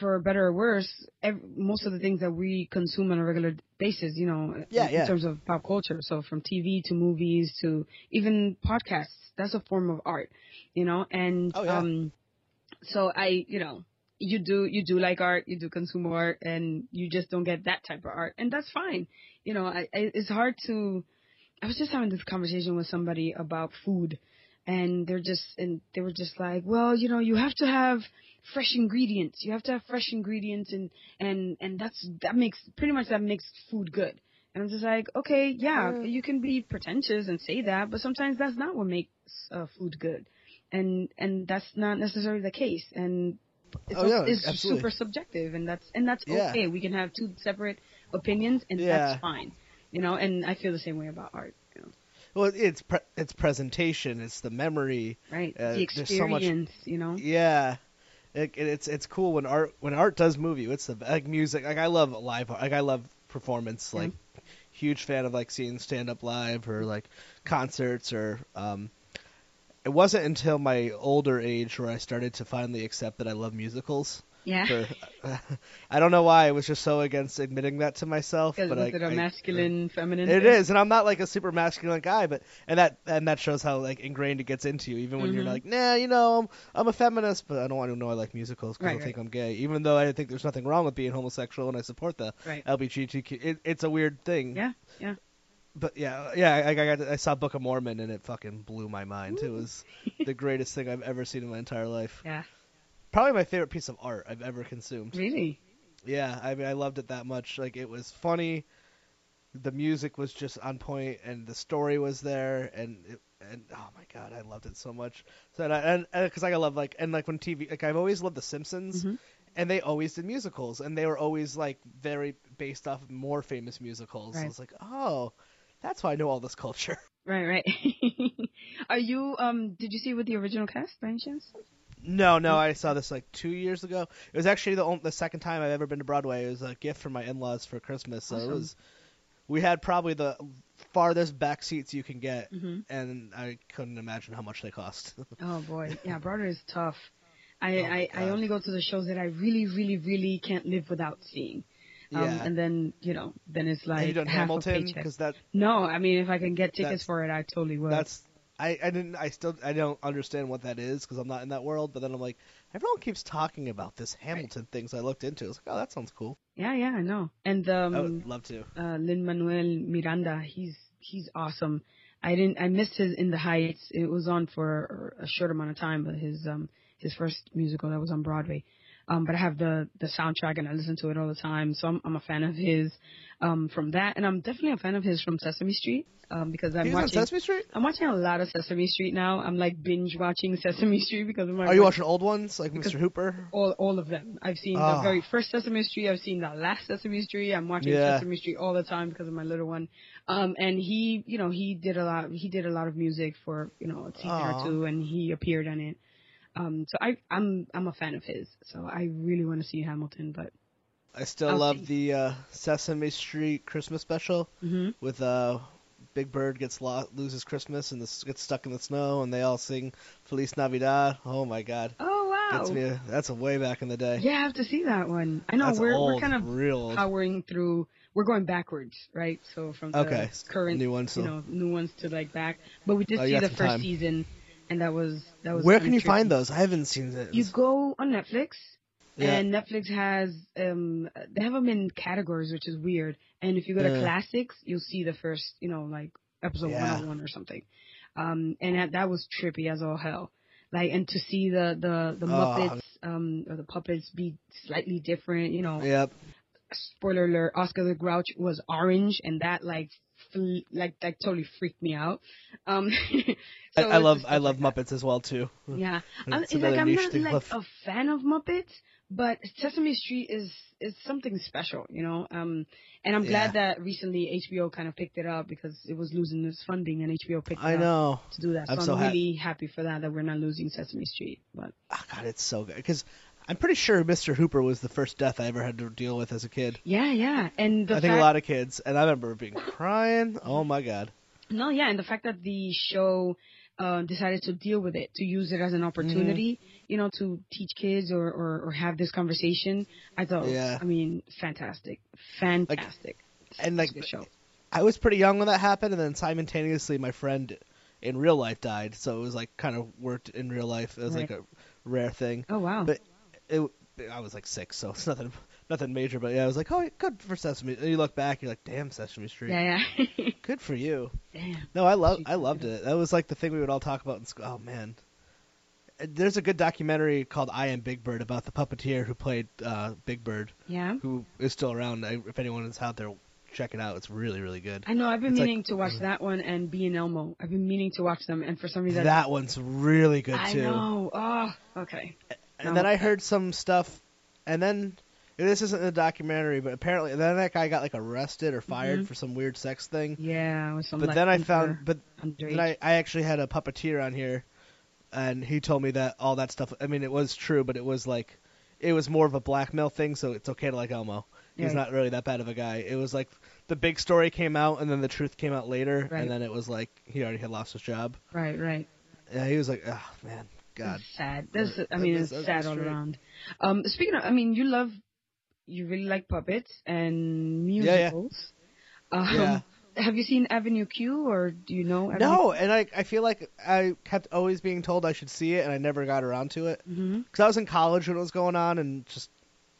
for better or worse, ev- most of the things that we consume on a regular basis, you know, Yeah, in, yeah. in terms of pop culture. So from TV to movies to even podcasts, that's a form of art, you know, and, Oh, yeah. um, so I, you know, you do you do like art, you do consume art, and you just don't get that type of art, and that's fine. You know, I, I, it's hard to. I was just having this conversation with somebody about food, and they're just and they were just like, well, you know, you have to have fresh ingredients. You have to have fresh ingredients, and and and that's that makes pretty much that makes food good. And I'm just like, okay, yeah, Yeah. you can be pretentious and say that, but sometimes that's not what makes uh, food good, and and that's not necessarily the case. And it's, Oh, yeah, it's absolutely. super subjective, and that's and that's Yeah. okay. We can have two separate opinions, and Yeah. that's fine. You know, and I feel the same way about art. Well, it's pre- it's presentation, it's the memory. right? Uh, the there's so much- experience. You know. Yeah, it, it- it's it's cool when art when art does move you. It's the like music. Like I love live. Like I love performance. Yeah. Like huge fan of like seeing stand up live or like concerts or um. It wasn't until my older age where I started to finally accept that I love musicals. Yeah. For, I don't know why I was just so against admitting that to myself. Because but I, it a I- masculine, feminine? It thing? is, and I'm not like a super masculine guy, but and that and that shows how like ingrained it gets into you. Even when you're Mhm. like, nah, you know, I'm I'm a feminist, but I don't want to know I like musicals because Right, I think I'm gay. Even though I think there's nothing wrong with being homosexual, and I support the Right. LGBTQ. It, it's a weird thing. Yeah. Yeah. But yeah, yeah, I, I got I saw Book of Mormon and it fucking blew my mind. It was the greatest thing I've ever seen in my entire life. Yeah. Probably my favorite piece of art I've ever consumed. Really. Yeah, I mean, I loved it that much. Like, it was funny. The music was just on point, and the story was there, and it, and oh my god, I loved it so much. So and I, and because I love like and like when TV, like I've always loved The Simpsons, Mhm. and they always did musicals, and they were always like very based off of more famous musicals. Right. I was like, oh, that's why I know all this culture. Right. Right. Are you? Um. Did you see with the original cast by any chance? No, no, I saw this like two years ago. It was actually the only, the second time I've ever been to Broadway. It was a gift from my in-laws for Christmas. So Awesome. it was. We had probably the farthest back seats you can get, Mhm. and I couldn't imagine how much they cost. Oh boy, yeah, Broadway is tough. I, Oh, I, I only go to the shows that I really, really, really can't live without seeing. Um, yeah. And then you know, then it's like Have you done half Hamilton? Because that No, I mean if I can get tickets for it, I totally would. that's I, I didn't I still I don't understand what that is because I'm not in that world. But then I'm like everyone keeps talking about this Hamilton thing, so I looked into. it. I was like, oh, that sounds cool. yeah, yeah, I know. And um, I would love to. uh, Lin Manuel Miranda, he's he's awesome. I didn't I missed his In the Heights. It was on for a short amount of time, but his um his first musical that was on Broadway. Um, but I have the the soundtrack and I listen to it all the time, so I'm I'm a fan of his um, from that, and I'm definitely a fan of his from Sesame Street um, because I'm He's on watching Sesame Street. I'm watching a lot of Sesame Street now. I'm like binge watching Sesame Street because of my Are you watching old ones like Mr. Hooper? all all of them. I've seen Ah. the very first Sesame Street. I've seen the last Sesame Street. I'm watching Yeah. Sesame Street all the time because of my little one. Um, and he, you know, he did a lot. He did a lot of music for you know a season or two, and he appeared on it. Um, so I, I'm I'm a fan of his. So I really want to see Hamilton, but I still I'll love see. the uh, Sesame Street Christmas special mhm. with uh, Big Bird gets lo- loses Christmas and this gets stuck in the snow and they all sing Feliz Navidad. Oh my God, oh wow, gets me. That's a way back in the day. yeah, I have to see that one. I know That's we're old, we're kind of real powering through. We're going backwards, right? So from the Okay, current new ones, you know, new ones to like back. But we did Oh, see the first time. season, and that was that was. Where can you find those? I haven't seen it. You go on Netflix, Yeah. and Netflix has um they have them in categories, which is weird. And if you go to Yeah. classics, you'll see the first, you know, like episode Yeah. 101 or something. Um, and that, that was trippy as all hell. Like, and to see the the the Oh. Muppets um or the puppets be slightly different, you know. Yep. Spoiler alert: Oscar the Grouch was orange, and that like fl- like like totally freaked me out. Um, I, so I it's love I love like. Muppets as well too. Yeah, I'm, it's like I'm not like Love- a fan of Muppets, but Sesame Street is is something special, you know. Um, and I'm glad that recently HBO kind of picked it up because it was losing its funding, and HBO picked it I up know. to do that. So I'm I'm, so ha- really happy for that that we're not losing Sesame Street. But Oh, God, it's so good because I'm pretty sure Mr. Hooper was the first death I ever had to deal with as a kid. yeah, yeah, and the I think fact, a lot of kids, and I remember being crying. Oh my God. No, yeah, and the fact that the show uh, decided to deal with it, to use it as an opportunity, Mm-hmm. you know, to teach kids or, or, or have this conversation, I thought, Yeah. I mean, fantastic, fantastic. and, like, show. I was pretty young when that happened, and then simultaneously my friend in real life died, so it was like kind of worked in real life. It was like a rare thing. Oh wow. but- It, I was like six, so it's nothing nothing major. But yeah, I was like, oh, good for Sesame. And you look back, you're like, damn, Sesame Street. yeah, yeah. Good for you. Damn. No, I love I loved it. That was like the thing we would all talk about in school. Oh man, there's a good documentary called I Am Big Bird about the puppeteer who played uh, Big Bird, Yeah. who is still around. I, if anyone is out there, check it out. It's really really good. I know. I've been It's like- meaning to watch that one and Being Elmo. I've been meaning to watch them, and for some reason, That one's really good I too. know. Oh, okay. And No. then I heard some stuff, and then this isn't a documentary, but apparently then that guy got like arrested or fired Mhm. for some weird sex thing. Yeah, with some. But then I found, but underage. Then I, I actually had a puppeteer on here, and he told me that all that stuff. I mean, it was true, but it was like, it was more of a blackmail thing. So it's okay to like Elmo. He's Right. not really that bad of a guy. It was like the big story came out, and then the truth came out later, Right. and then it was like he already had lost his job. right, right. Yeah, he was like, oh man, God. It's sad. That's, I mean, it's sad all around. Um, speaking of, I mean, you love, you really like puppets and Yeah, yeah. musicals. Um, Yeah. Have you seen Avenue Q or do you know? Avenue No, and I I feel like I kept always being told I should see it, and I never got around to it because I was in college when it was going on, and just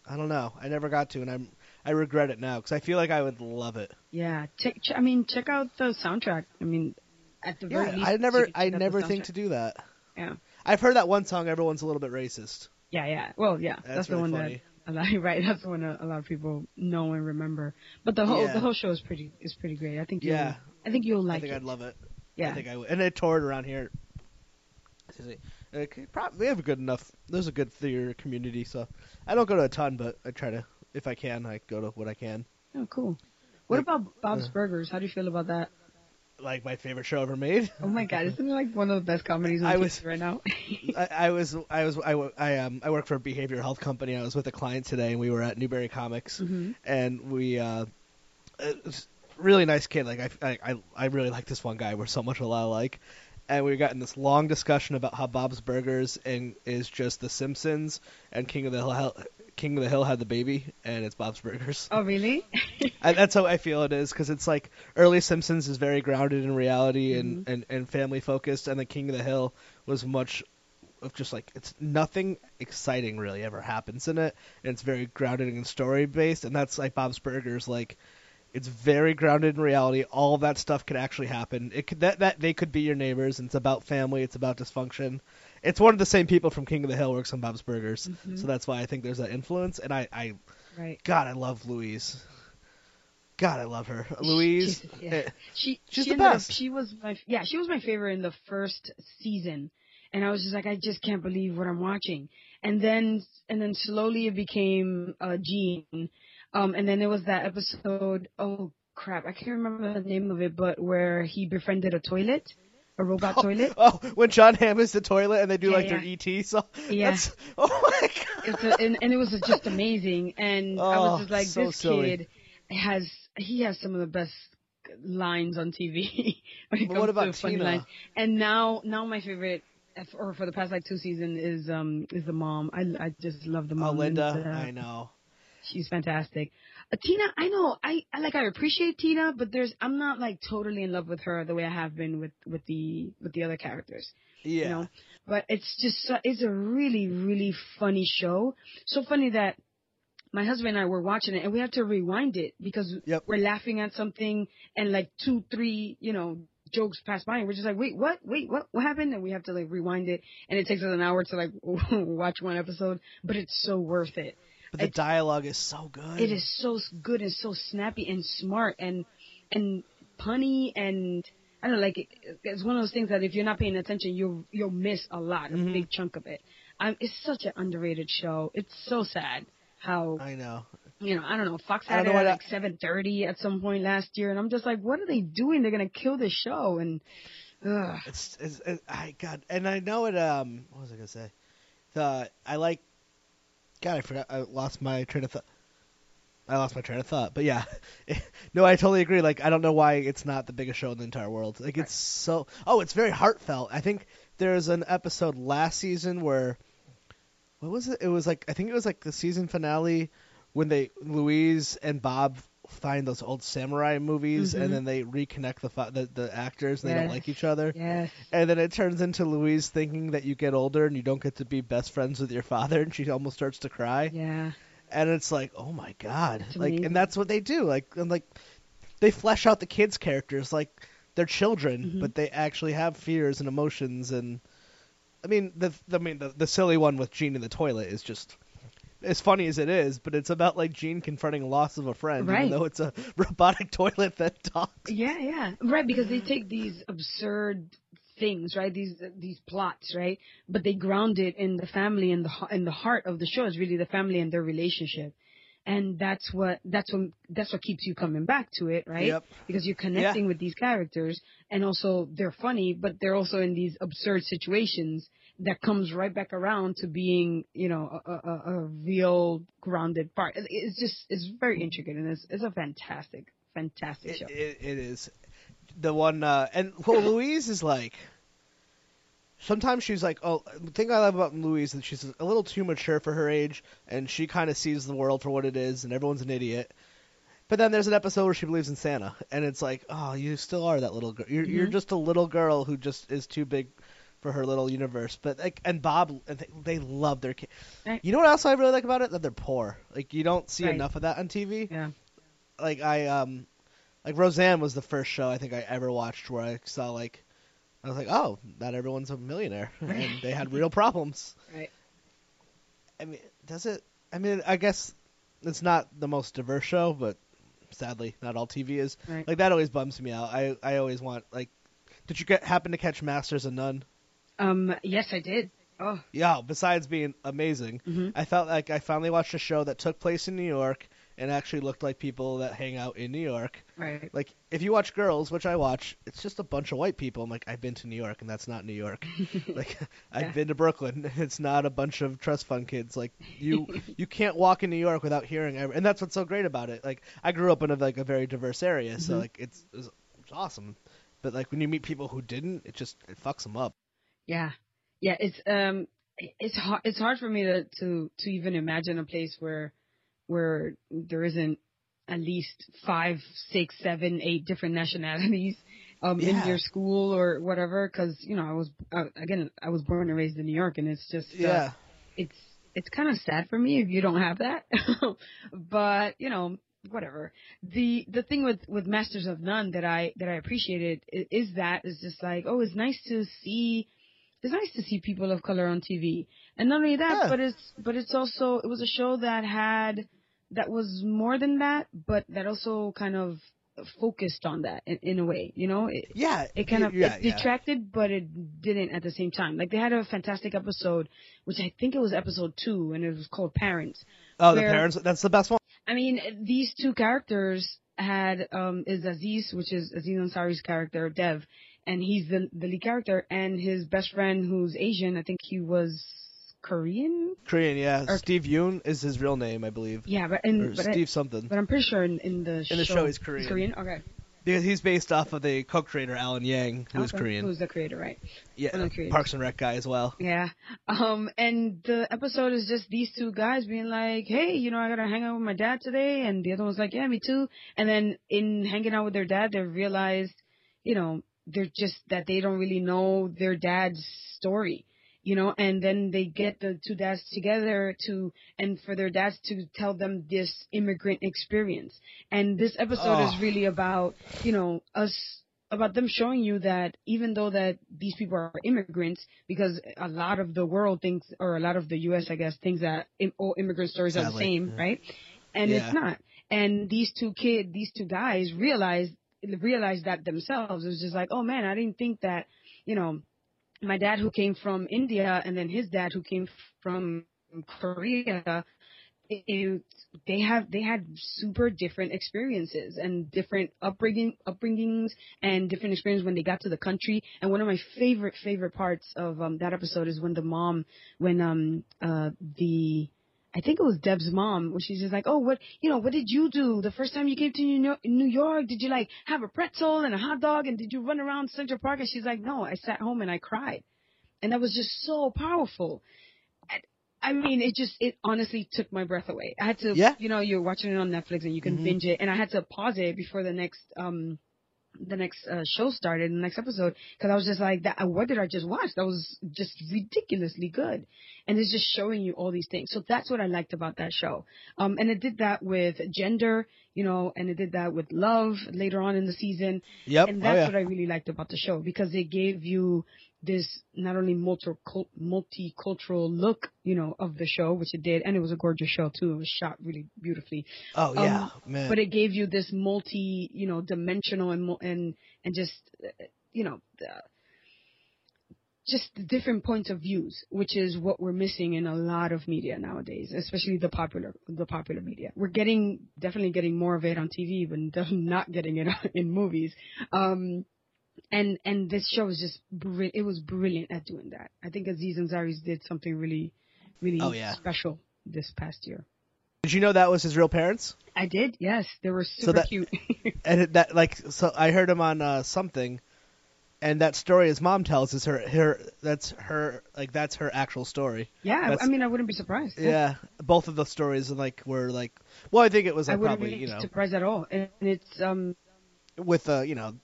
I don't know, I never got to, and I'm I regret it now because I feel like I would love it. Yeah. Check. Ch- I mean, check out the soundtrack. I mean, at the very Yeah, least, I never, I check out the never think to do that. Yeah. I've heard that one song. Everyone's a little bit racist. Yeah, yeah. Well, yeah. That's That's, the one funny. that. a lot- Right, that's the one a lot of people know and remember. But the whole Yeah. the whole show is pretty is pretty great. I think you'll, Yeah. I think you'll like. It. I think it. I'd love it. yeah. I think I would. And they toured around here. C- we have a good enough. There's a good theater community, so I don't go to a ton, but I try to. If I can, I go to what I can. Oh, cool. What Like, about Bob's uh, Burgers? How do you feel about that? Like my favorite show ever made. Oh my god, isn't it like one of the best comedies on I was- right now? I, I was I was I, I um I work for a behavioral health company. I was with a client today, and we were at Newbury Comics, hmm and we uh, it was a really nice kid. Like I I I really like this one guy. We're so much a lot alike. And we got in this long discussion about how Bob's Burgers and is just The Simpsons, and King of the Hill, King of the Hill had the baby, and it's Bob's Burgers. Oh really? I, that's how I feel it is because it's like early Simpsons is very grounded in reality and, mm-hmm. and, and family focused, and the King of the Hill was much of just like it's nothing exciting really ever happens in it, and it's very grounded and story based, and that's like Bob's Burgers like. It's very grounded in reality. All of that stuff could actually happen. It could that that they could be your neighbors, and it's about family. It's about dysfunction, it's one of the same people from King of the Hill works on Bob's Burgers, mm-hmm. so that's why I think there's that influence. And I, I, right. God, I love Louise. God, I love her, Louise. She's, yeah. Eh, she, she's she the best. Up, she was my, yeah, she was my favorite in the first season, and I was just like, I just can't believe what I'm watching. And then, and then slowly it became uh, Gene, um, and then there was that episode. Oh crap, I can't remember the name of it, but where he befriended a toilet a robot oh, toilet. Oh, when John Hamm is the toilet and they do yeah, like yeah. their ET so Yeah. oh my god. A, and, and, it was just amazing. And oh, I was just like, so this silly. kid has he has some of the best lines on TV when it comes what about to funny Tina? lines. And now, now my favorite. Or for the past like two seasons is um is the mom. I I just love the mom. Oh, Linda, and, uh, I know. She's fantastic. Tina, I know, I, I like, I appreciate Tina, but there's, I'm not like totally in love with her the way I have been with, with the, with the other characters. Yeah. You know? But it's just, it's a really, really funny show. So funny that my husband and I were watching it and we had to rewind it because Yep. we're laughing at something and like two, three, you know, jokes pass by and we're just like, wait, what? Wait, what? What happened? And we have to like rewind it and it takes us an hour to like watch one episode, but it's so worth it. But the It's- dialogue is so good. It is so good and so snappy and smart and and punny and I don't know, like it, it's one of those things that if you're not paying attention, you'll you'll miss a lot, a Mhm. big chunk of it. Um, it's such an underrated show. It's so sad how I know. you know I don't know. Fox had it at like 7:30 at some point last year, and I'm just like, what are they doing? They're gonna kill this show and. Ugh. It's, it's it, I God, and I know it. Um, what was I gonna say? The I like. God, I forgot. I lost my train of thought. I lost my train of thought, but yeah, no, I totally agree. Like, I don't know why it's not the biggest show in the entire world. Like, it's so. Oh, it's very heartfelt. I think there's an episode last season where, what was it? It was like I think it was like the season finale when they Louise and Bob find those old samurai movies Mhm. and then they reconnect the fi- the, the actors and they don't like each other. Yes. And then it turns into Louise thinking that you get older and you don't get to be best friends with your father, and she almost starts to cry. Yeah. And it's like, oh my god, It's like, amazing. and that's what they do. Like, and like, they flesh out the kids' characters like they're children, Mhm. but they actually have fears and emotions. And I mean, the I mean, the, the silly one with Gene in the toilet is just. As funny as it is, but it's about like Gene confronting loss of a friend, Right. even though it's a robotic toilet that talks. Yeah, yeah, right. Because they take these absurd things, right? These these plots, right? But they ground it in the family and the in the heart of the show is really the family and their relationship, and that's what that's what that's what keeps you coming back to it, right? Yep. Because you're connecting with these characters, and also they're funny, but they're also in these absurd situations that comes right back around to being, you know, a, a, a real grounded part. It's just it's very intricate and it's it's a fantastic, fantastic It, show. it, it is the one, uh, and well, Louise is like. Sometimes she's like, oh, the thing I love about Louise is that she's a little too mature for her age, and she kind of sees the world for what it is, and everyone's an idiot. But then there's an episode where she believes in Santa, and it's like, oh, you still are that little girl. You're, you're Mhm. just a little girl who just is too big for her little universe. But like, and Bob, and they, they love their kid. Right. You know what else I really like about it? That they're poor. Like you don't see Right. enough of that on TV Yeah. like I um like Roseanne was the first show I think I ever watched where I saw like I was like, oh, not everyone's a millionaire and they had real problems. Right. I mean, does it? I mean, I guess it's not the most diverse show, but sadly, not all TV is. Right. Like that always bums me out. I I always want like, did you get happen to catch Masters of None? Um. Yes, I did. Oh. Yeah. Besides being amazing, Mhm. I felt like I finally watched a show that took place in New York and actually looked like people that hang out in New York. Right. Like if you watch Girls, which I watch, it's just a bunch of white people. I'm like, I've been to New York, and that's not New York. like I've been to Brooklyn. It's not a bunch of trust fund kids. Like you, you can't walk in New York without hearing. Every, and that's what's so great about it. Like I grew up in a like a very diverse area, so Mhm. like it's, it's it's awesome. But like when you meet people who didn't, it just it fucks them up. Yeah. Yeah. It's um. It's hard. It's hard for me to to to even imagine a place where where there isn't at least five, six, seven, eight different nationalities um in your school or whatever. Because you know, I was uh, again, I was born and raised in New York, and it's just uh, Yeah. it's it's kind of sad for me if you don't have that. but you know, whatever. The the thing with with Masters of None that I that I appreciated i- is that is just like oh, it's nice to see it's nice to see people of color on TV. And not only that, Yeah. but it's but it's also it was a show that had that was more than that, but that also kind of focused on that in, in a way. You know, it, Yeah, it kind of yeah, it yeah. detracted, but it didn't at the same time. Like they had a fantastic episode, which I think it was episode two, and it was called Parents. Oh, the parents. That's the best one. I mean, these two characters had um is Aziz, which is Aziz Ansari's character, Dev, and he's the the lead character, and his best friend who's Asian. I think he was Korean. Korean, yeah. Or- Steve Yoon is his real name, I believe. Yeah, but and but, I, Steve something. but I'm pretty sure in, in the In the show he's Korean. Korean. Okay. Because he's based off of the co-creator Alan Yang, who is Okay. Korean. Who's the creator, right? yeah. Parks and Rec guy as well. Yeah. Um, and the episode is just these two guys being like, hey, you know, I gotta hang out with my dad today. And the other one's like, yeah, me too. And then in hanging out with their dad, they realized, you know, they're just that they don't really know their dad's story. You know, and then they get the two dads together to, and for their dads to tell them this immigrant experience. And this episode is Oh. really about, you know, us about them showing you that even though that these people are immigrants, because a lot of the world thinks, or a lot of the U.S. I guess thinks that im- all immigrant stories are the same, yeah. right? And Yeah. it's not. And these two kid, these two guys realized realized that themselves. It was just like, oh man, I didn't think that, you know, my dad who came from India and then his dad who came from Korea, it, it, they have they had super different experiences and different upbringing upbringings and different experiences when they got to the country. And one of my favorite favorite parts of um, that episode is when the mom when um uh the I think it was Dev's mom, where she's just like, "Oh, what you know? What did you do the first time you came to New York? New York? Did you like have a pretzel and a hot dog, and did you run around Central Park?" And she's like, "No, I sat home and I cried," and that was just so powerful. I, I mean, it just it honestly took my breath away. I had to, Yeah. you know, you're watching it on Netflix and you can Mhm. binge it, and I had to pause it before the next um the next uh, show started, the next episode, because I was just like, that. What did I just watch? That was just ridiculously good, and it's just showing you all these things. So that's what I liked about that show. Um, and it did that with gender, you know, and it did that with love later on in the season. Yep. And oh that's yeah. what I really liked about the show because it gave you this not only multi multicultural look, you know, of the show, which it did, and it was a gorgeous show too. It was shot really beautifully oh yeah, um, man. but it gave you this multi, you know, dimensional and mo- and and just, you know, uh, just different points of views, which is what we're missing in a lot of media nowadays, especially the popular the popular media. We're getting definitely getting more of it on TV, but not getting it in movies. Um, and and this show was just bri- it was brilliant at doing that. I think Aziz Ansari's did something really, really Oh, yeah. special this past year. Did you know that was his real parents? I did, yes. They were super that- cute. And that like so I heard him on uh, something, and that story his mom tells is her her that's her like that's her actual story. yeah, I- That's- I mean, I wouldn't be surprised. Yeah, both of the stories like were like well I think it was I like wouldn't probably be you know surprised at all. And it's um, with uh you know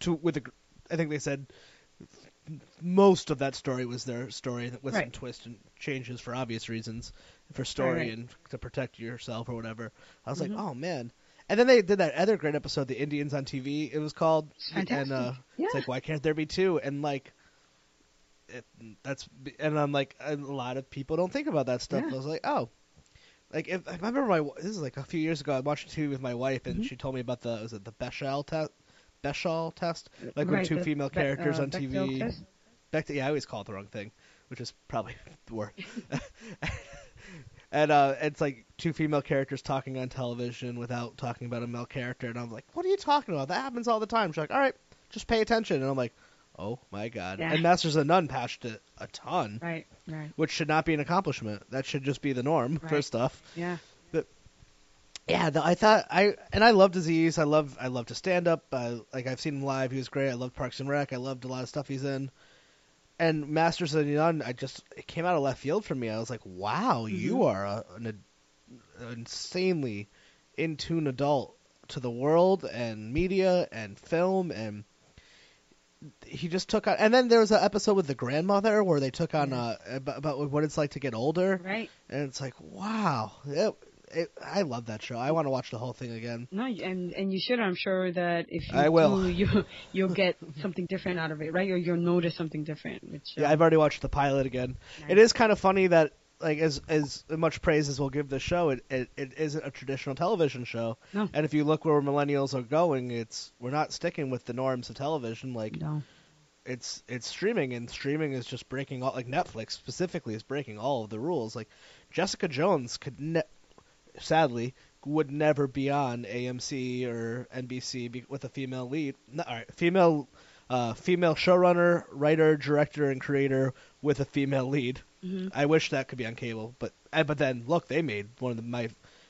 to with the I think they said most of that story was their story with some Right. twists and changes for obvious reasons for story right. and to protect yourself or whatever. I was Mhm. like, oh man. And then they did that other great episode, the Indians on TV. It was called, It's and uh, Yeah. it's like, why can't there be two? And like, it, that's and I'm like, a lot of people don't think about that stuff. Yeah. I was like, oh, like if I remember my this is like a few years ago. I watched TV with my wife, and Mhm. she told me about the was it the Bechdel test, Bechdel test, like when two the female Be- characters uh, on Bechdel TV. test. Beck, yeah, I always call it the wrong thing, which is probably the word. and uh, it's like two female characters talking on television without talking about a male character, and I'm like, "What are you talking about? That happens all the time." She's like, "All right, just pay attention," and I'm like, "Oh my god!" Yeah. And Masters of None patched it a ton, Right, right, which should not be an accomplishment. That should just be the norm for stuff. yeah. Yeah, the, I thought I and I loved Aziz. I love I love to stand up. I, like I've seen him live. He was great. I loved Parks and Rec. I loved a lot of stuff he's in. And Masters of None, I just it came out of left field for me. I was like, wow, you Mhm. are a, an, an insanely in tune adult to the world and media and film and he just took on. And then there was an episode with the grandmother where they took on uh, about, about what it's like to get older Right. and it's like wow, yeah, it, I love that show. I want to watch the whole thing again. No, and and you should. I'm sure that if you I will. do, you you'll get something different out of it, right? Or you'll notice something different. Which uh, Yeah, I've already watched the pilot again. Nice. It is kind of funny that like as as much praise as we'll give the show, it, it it isn't a traditional television show. No. And if you look where millennials are going, it's we're not sticking with the norms of television. Like no. it's it's streaming, and streaming is just breaking all like Netflix specifically is breaking all of the rules. Like Jessica Jones could ne- sadly would never be on AMC or NBC with a female lead. No, all right, female uh, female showrunner, writer, director, and creator with a female lead. Mhm. I wish that could be on cable, but uh, but then look, they made one of the, my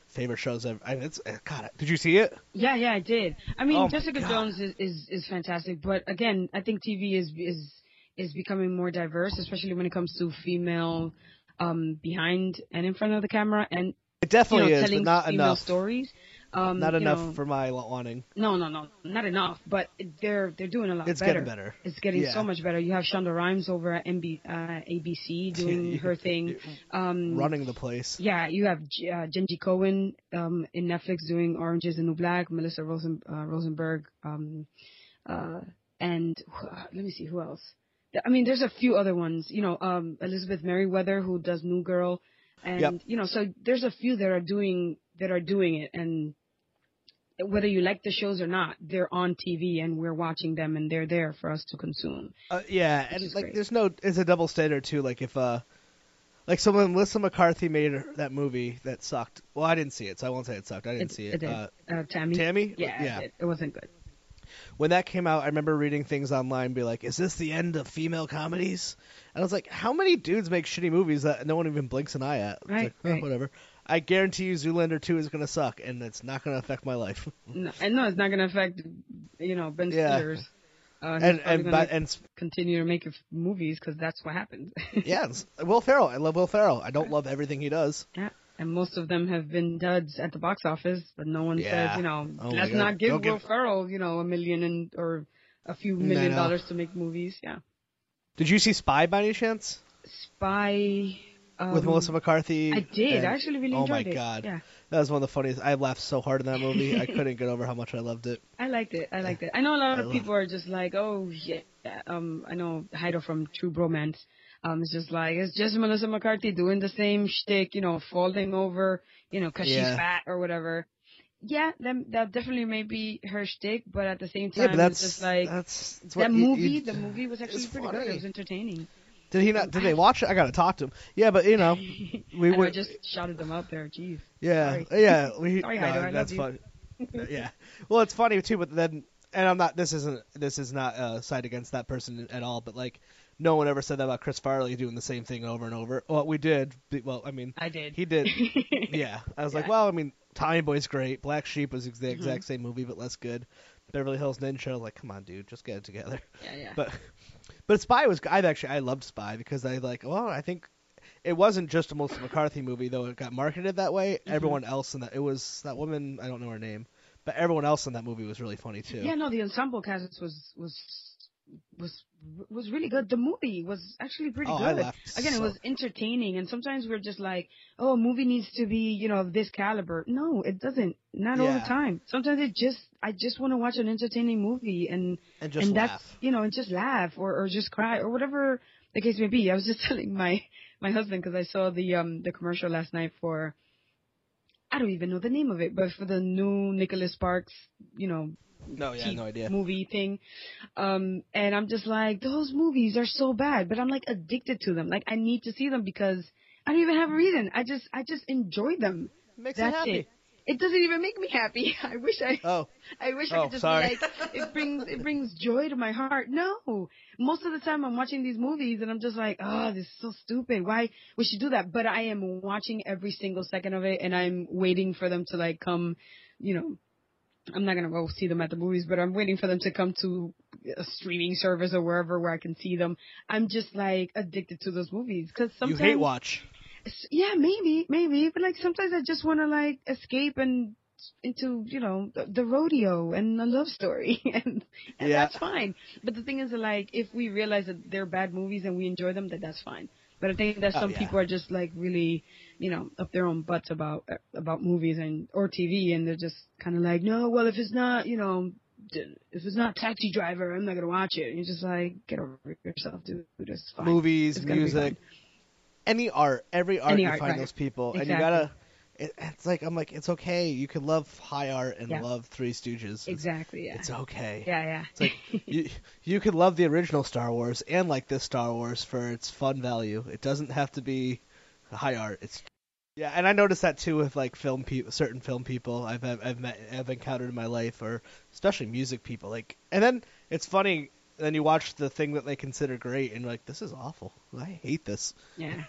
favorite shows ever. I mean, it's uh, God. Did you see it? Yeah, yeah, I did. I mean, Oh Jessica Jones is, is is fantastic, but again, I think TV is is is becoming more diverse, especially when it comes to female um behind and in front of the camera and It you definitely know is, telling but not enough. stories. Um, Not enough know, for my wanting. No, no, no, not enough. But they're they're doing a lot It's better. getting better. It's getting Yeah. so much better. You have Shonda Rhimes over at MB, uh, ABC doing her thing. Um, Running the place. Yeah, you have uh, Jenji Kohan um, in Netflix doing Orange is the New Black, Melissa Rosen, uh, Rosenberg, um, uh, and let me see who else. I mean, there's a few other ones. You know, um, Elizabeth Meriwether who does New Girl, and Yep. you know, so there's a few that are doing that are doing it, and whether you like the shows or not, they're on TV and we're watching them, and they're there for us to consume. Uh, yeah, and like great. there's no it's a double standard too. Like if uh like so when Melissa McCarthy made her, that movie that sucked. Well, I didn't see it, so I won't say it sucked. I didn't it, see it. did. Uh, uh, Tammy. Tammy? Yeah, Yeah. It, it wasn't good. When that came out, I remember reading things online, be like, "Is this the end of female comedies?" And I was like, "How many dudes make shitty movies that no one even blinks an eye at?" It's Right, like, oh, right. whatever. I guarantee you, Zoolander two is gonna suck, and it's not gonna affect my life. No, and no, it's not going to affect, you know, Ben Yeah. Stiller's. Uh, and and but, and continue to make movies because that's what happens. yeah, Will Ferrell. I love Will Ferrell. I don't love everything he does. yeah. And most of them have been duds at the box office, but no one Yeah. says, you know, Oh let's not give Don't Will give- Ferrell, you know, a million and or a few million dollars to make movies. Yeah. Did you see Spy by any chance Spy. Um, with Melissa McCarthy? I did. and- I actually really oh enjoyed my it. God. Yeah. That was one of the funniest. I laughed so hard in that movie. I couldn't get over how much I loved it. I liked it. I liked it. I know a lot I of people are just like, oh yeah. Um, I know Heido from True Bromance. Um, it's just like it's just Melissa McCarthy doing the same shtick, you know, falling over, you know, 'cause Yeah. she's fat or whatever. Yeah, that that definitely may be her shtick, but at the same time, Yeah, that's it's just like that's, that's that you- movie. you- the movie was actually pretty good. It was entertaining. Did he not? Did they watch it? I gotta talk to him. Yeah, but you know, we I, know, I would. just shouted them out there. Jeez. yeah, sorry. yeah. We, Sorry, no, Heido, I love that's funny. yeah. Well, it's funny too, but then, and I'm not. This isn't. This is not a side against that person at all. But like, no one ever said that about Chris Farley doing the same thing over and over. Well, we did. Well, I mean, I did. he did. yeah. I was like, well, I mean, Tommy Boy's great. Black Sheep was the Mhm. exact same movie, but less good. Beverly Hills Ninja. Like, come on, dude, just get it together. Yeah, yeah. But but Spy was I've actually I loved Spy because I like well I think it wasn't just a Melissa McCarthy movie though it got marketed that way. Mhm. Everyone else in that it was that woman I don't know her name, but everyone else in that movie was really funny too. Yeah, no, the ensemble cast was was was was really good. The movie was actually pretty oh, good. Again, it was entertaining, and sometimes we're just like, "Oh, a movie needs to be, you know, of this caliber." No, it doesn't. Not all the time. Sometimes it just, I just want to watch an entertaining movie, and and just and laugh. that's, you know, and just laugh or or just cry or whatever the case may be. I was just telling my my husband because I saw the um the commercial last night for. I don't even know the name of it, but for the new Nicholas Sparks, you know, No, yeah, no idea. movie thing. Um, and I'm just like, those movies are so bad, but I'm like addicted to them. Like I need to see them because I don't even have a reason. I just, I just enjoy them. Makes That's happy. it. It doesn't even make me happy. I wish I, Oh, I wish I Oh, could just sorry. be like, it brings, it brings joy to my heart. No, most of the time I'm watching these movies and I'm just like, oh, this is so stupid. Why we should do that? But I am watching every single second of it and I'm waiting for them to like come, you know, I'm not gonna go see them at the movies, but I'm waiting for them to come to a streaming service or wherever where I can see them. I'm just like addicted to those movies because sometimes you hate watch. yeah, maybe, maybe, but like sometimes I just want to like escape and into you know the, the rodeo and a love story, and, and Yeah. that's fine. But the thing is, like, if we realize that they're bad movies and we enjoy them, then that's fine. But I think that Oh, some yeah. people are just like really, you know, up their own butts about about movies and or TV, and they're just kind of like, no, well, if it's not, you know, d- if it's not Taxi Driver, I'm not gonna watch it. And you're just like, get over yourself, dude. It's fine. Movies, It's music, any art, every art Any you art, find right. those people, and you gotta. It, it's like I'm like it's okay. You can love high art and Yeah. love Three Stooges. It's, Exactly. Yeah. it's okay. yeah. Yeah. It's like you you could love the original Star Wars and like this Star Wars for its fun value. It doesn't have to be high art. It's yeah, and I noticed that too with like film people, certain film people I've I've, I've met I've encountered in my life, or especially music people. Like, and then it's funny. Then you watch the thing that they consider great, and you're like, "This is awful. I hate this." yeah.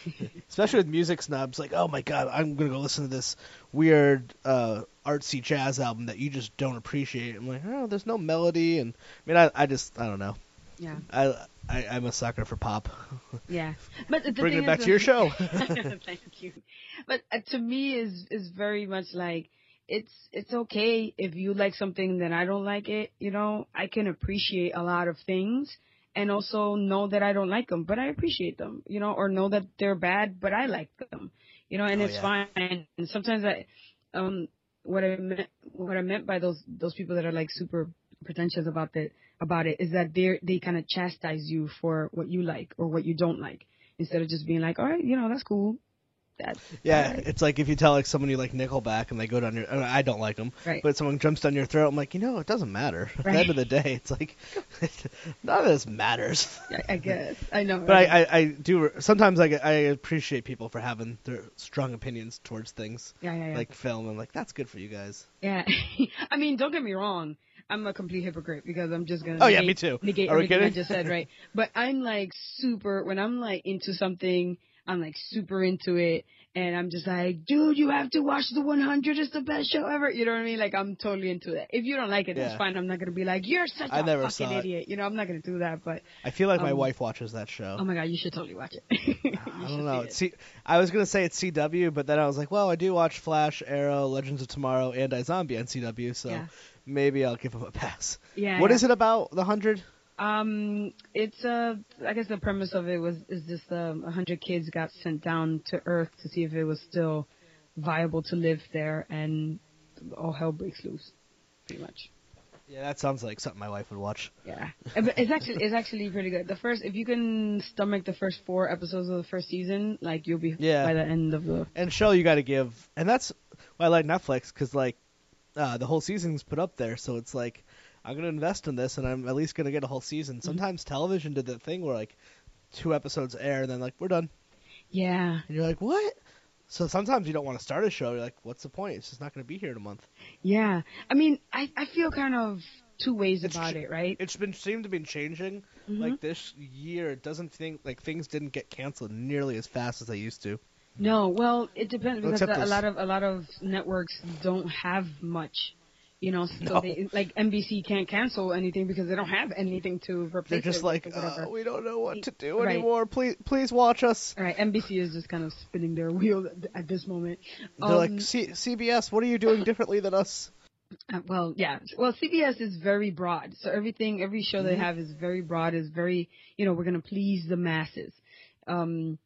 Especially with music snobs, like, "Oh my god, I'm gonna go listen to this weird uh, artsy jazz album that you just don't appreciate." I'm like, "Oh, there's no melody," and I mean, I I just I don't know. Yeah. I, I I'm a sucker for pop. Yeah, but the Bringing it back is, to your show. Thank you. But uh, to me, is is very much like it's it's okay if you like something that I don't like it. You know, I can appreciate a lot of things and also know that I don't like them, but I appreciate them. You know, or know that they're bad, but I like them. You know, and Oh, it's yeah. fine. And sometimes I, um, what I meant what I meant by those those people that are like super pretentious about that about it is that they they kind of chastise you for what you like or what you don't like instead of just being like, all right, you know, that's cool. That's Yeah, right. it's like if you tell like someone you like Nickelback and they go down your. I I don't like them, Right. but someone jumps down your throat. I'm like, you know, it doesn't matter. At the end of the day, it's like none of this matters. I, I guess I know. But right? I, I, I do sometimes I, I appreciate people for having their strong opinions towards things yeah, yeah, yeah. like film. I'm like, that's good for you guys. yeah. I mean, don't get me wrong. I'm a complete hypocrite because I'm just gonna. Oh, yeah, negate- me too. Negate Are we everything I just said, right? But I'm like super. When I'm like into something, I'm like super into it, and I'm just like, dude, you have to watch the 100. It's the best show ever. You know what I mean? Like I'm totally into it. If you don't like it, Yeah. that's fine. I'm not gonna be like, you're such I a never fucking idiot. You know, I'm not gonna do that. But I feel like my Um, wife watches that show. oh my god, you should totally watch it. I don't know. It's C- I was gonna say it's CW, but then I was like, well, I do watch Flash, Arrow, Legends of Tomorrow, and iZombie on CW, so Yeah. Maybe I'll give him a pass. Yeah. What is it about the hundred? Um, it's uh, I guess the premise of it was is just um, a hundred kids got sent down to Earth to see if it was still viable to live there, and all hell breaks loose, pretty much. Yeah, that sounds like something my wife would watch. Yeah, Uh, it's actually it's actually pretty good. The first, if you can stomach the first four episodes of the first season, like you'll be Yeah. by the end of the. And show you got to give, and that's why I like Netflix because like uh, the whole season's put up there, so it's like I'm gonna invest in this, and I'm at least gonna get a whole season. Sometimes television did that thing where like two episodes air, and then like we're done, Yeah, and you're like, what? So sometimes you don't want to start a show. You're like, what's the point? It's just not gonna be here in a month. yeah. I mean, I I feel kind of two ways It's about ch- it, right? It's been seemed to be changing. Mhm. Like this year, it doesn't think like things didn't get canceled nearly as fast as they used to. No, well, it depends because a, lot of a lot of networks don't have much, you know. So No. they like NBC can't cancel anything because they don't have anything to replace They're just it like, with or whatever. uh, we don't know what to do Right. anymore. Please, please watch us. All right, NBC is just kind of spinning their wheel at, this moment. They're Um, like, C- CBS, what are you doing differently than us? Uh, well, yeah. Well, CBS is very broad. So everything, every show they Mhm. have is very broad. Is very, you know, we're gonna please the masses. Um,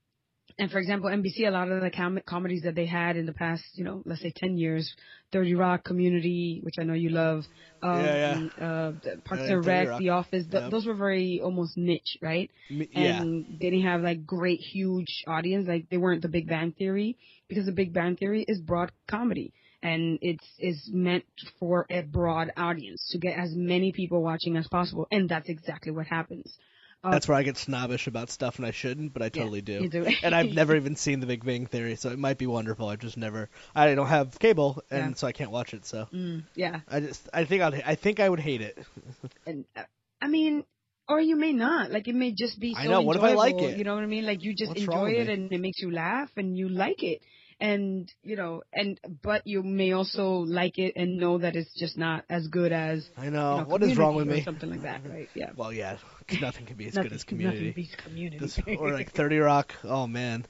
and for example, NBC, a lot of the com- comedies that they had in the past, you know, let's say ten years, Thirty Rock, Community, which I know you love, um, Yeah, Uh, the Parks Yeah, and Rec. The Office, th- Yep. those were very almost niche, right? Yeah, and they didn't have like great huge audience like they weren't the big bang theory because the big bang theory is broad comedy and it's is meant for a broad audience to get as many people watching as possible and that's exactly what happens uh, that's where I get snobbish about stuff, and I shouldn't, but I totally do. you do. and I've never even seen The Big Bang Theory, so it might be wonderful. I've just never. I don't have cable, and Yeah. so I can't watch it. So mm, yeah I just, I think I'd, I think I would hate it. and uh, i mean or you may not like it may just be so I know, what if I like enjoyable, it? you know what i mean like you just What's enjoy it and it makes you laugh and you like it and you know and but you may also like it and know that it's just not as good as I you know. know, what is wrong with me? Something like that, right? Yeah. Well, yeah, nothing can be as Nothing- good as Community. Nothing beats community. This, or like Thirty Rock. Oh man,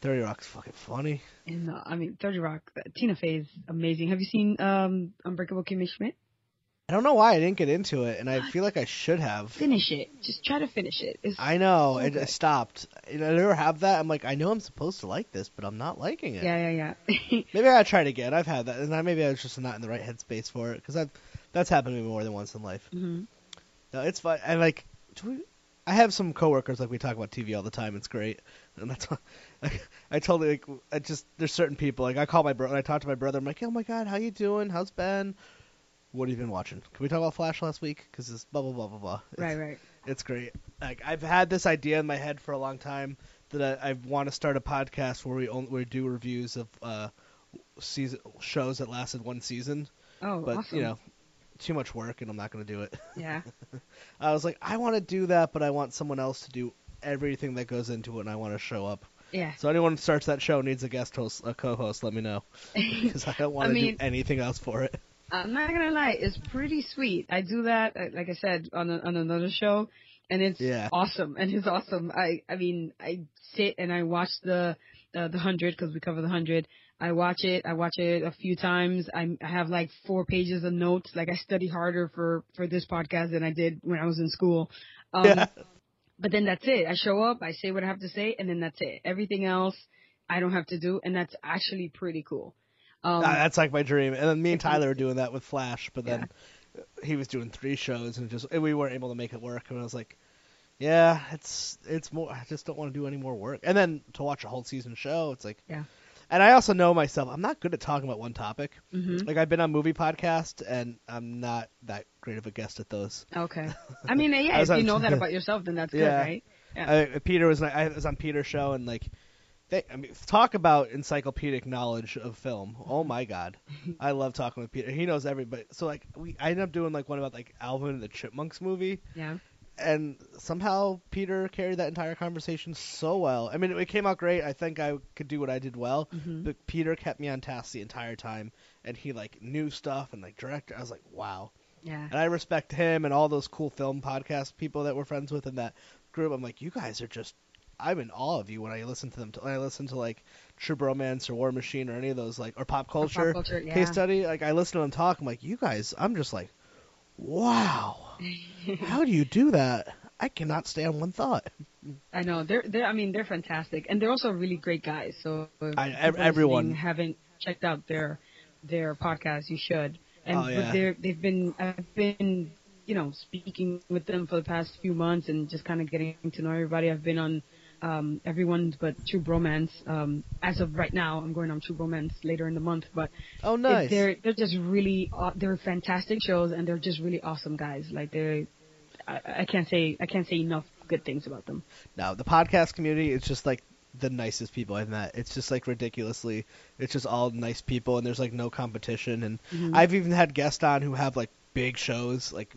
Thirty Rock's fucking funny. and, uh, I mean, Thirty Rock. uh, Tina Fey is amazing. Have you seen um, Unbreakable Kimmy Schmidt? I don't know why I didn't get into it, and I feel like I should have. Finish it. Just try to finish it. It's I know. so I, I good. stopped. I never have that. I'm like, I know I'm supposed to like this, but I'm not liking it. Yeah, yeah, yeah. Maybe I gotta try it again. I've had that, and I, maybe I was just not in the right headspace for it because that's happened to me more than once in life. hmm No, it's fun. And like, we, I have some coworkers like we talk about TV all the time. It's great, and that's why I, I totally like. I just there's certain people like I call my brother. I talk to my brother. I'm like, oh my god, how you doing? How's Ben? What have you been watching? Can we talk about Flash last week? Because it's blah blah blah blah blah. It's, Right, right. It's great. Like I've had this idea in my head for a long time that I, I want to start a podcast where we only we do reviews of uh season shows that lasted one season. Oh, But awesome. you know, too much work, and I'm not going to do it. Yeah. I was like, I want to do that, but I want someone else to do everything that goes into it, and I want to show up. Yeah. So anyone who starts that show needs a guest host, a co-host. Let me know because I don't want I to mean- do anything else for it. I'm not gonna lie, it's pretty sweet. I do that, uh, like I said, on a, on another show, and it's Yeah. awesome. And it's awesome. I I mean, I sit and I watch the uh, the hundred because we cover the hundred. I watch it. I watch it a few times. I, I have like four pages of notes. Like I study harder for for this podcast than I did when I was in school. Um, Yeah. But then that's it. I show up, I say what I have to say, and then that's it. Everything else, I don't have to do, and that's actually pretty cool. Um, Ah, that's like my dream. And then me and Tyler were doing that with Flash, but then he was doing three shows, and just and we weren't able to make it work. And I was like, yeah, it's it's more. I just don't want to do any more work. And then to watch a whole season show, it's like, Yeah. And I also know myself. I'm not good at talking about one topic. hmm Like I've been on movie podcast, and I'm not that great of a guest at those. Okay. I mean, yeah, was if you know that about yourself, then that's good, right? Yeah. I, Peter was I was on Peter's show, and like, they, I mean, talk about encyclopedic knowledge of film. Oh my god, I love talking with Peter. He knows everybody. So like, we I ended up doing like one about like Alvin and the Chipmunks movie, Yeah. And somehow Peter carried that entire conversation so well. I mean, it, it came out great. I think I could do what I did well, Mhm. but Peter kept me on task the entire time, and he like knew stuff and like director. I was like, wow. Yeah. And I respect him and all those cool film podcast people that we're friends with in that group. I'm like, you guys are just. I'm in awe of you when I listen to them. When I listen to like True Bromance or War Machine or any of those like or Pop Culture, culture, yeah. case study. Like I listen to them talk. I'm like, you guys. I'm just like, wow. How do you do that? I cannot stay on one thought. I know they're they're. I mean, they're fantastic, and they're also really great guys. So I- ev- everyone- haven't checked out their their podcast, you should. And Oh, yeah. they're they've been I've been you know speaking with them for the past few months and just kind of getting to know everybody. I've been on um everyone's but True Bromance. Um, as of right now, I'm going on True Bromance later in the month, but Oh, nice. they're they're just really aw- they're fantastic shows and they're just really awesome guys. Like they're I, I can't say I can't say enough good things about them. No, the podcast community is just like the nicest people I've met. It's just like ridiculously. It's just all nice people, and there's like no competition. And Mhm. I've even had guests on who have like big shows. Like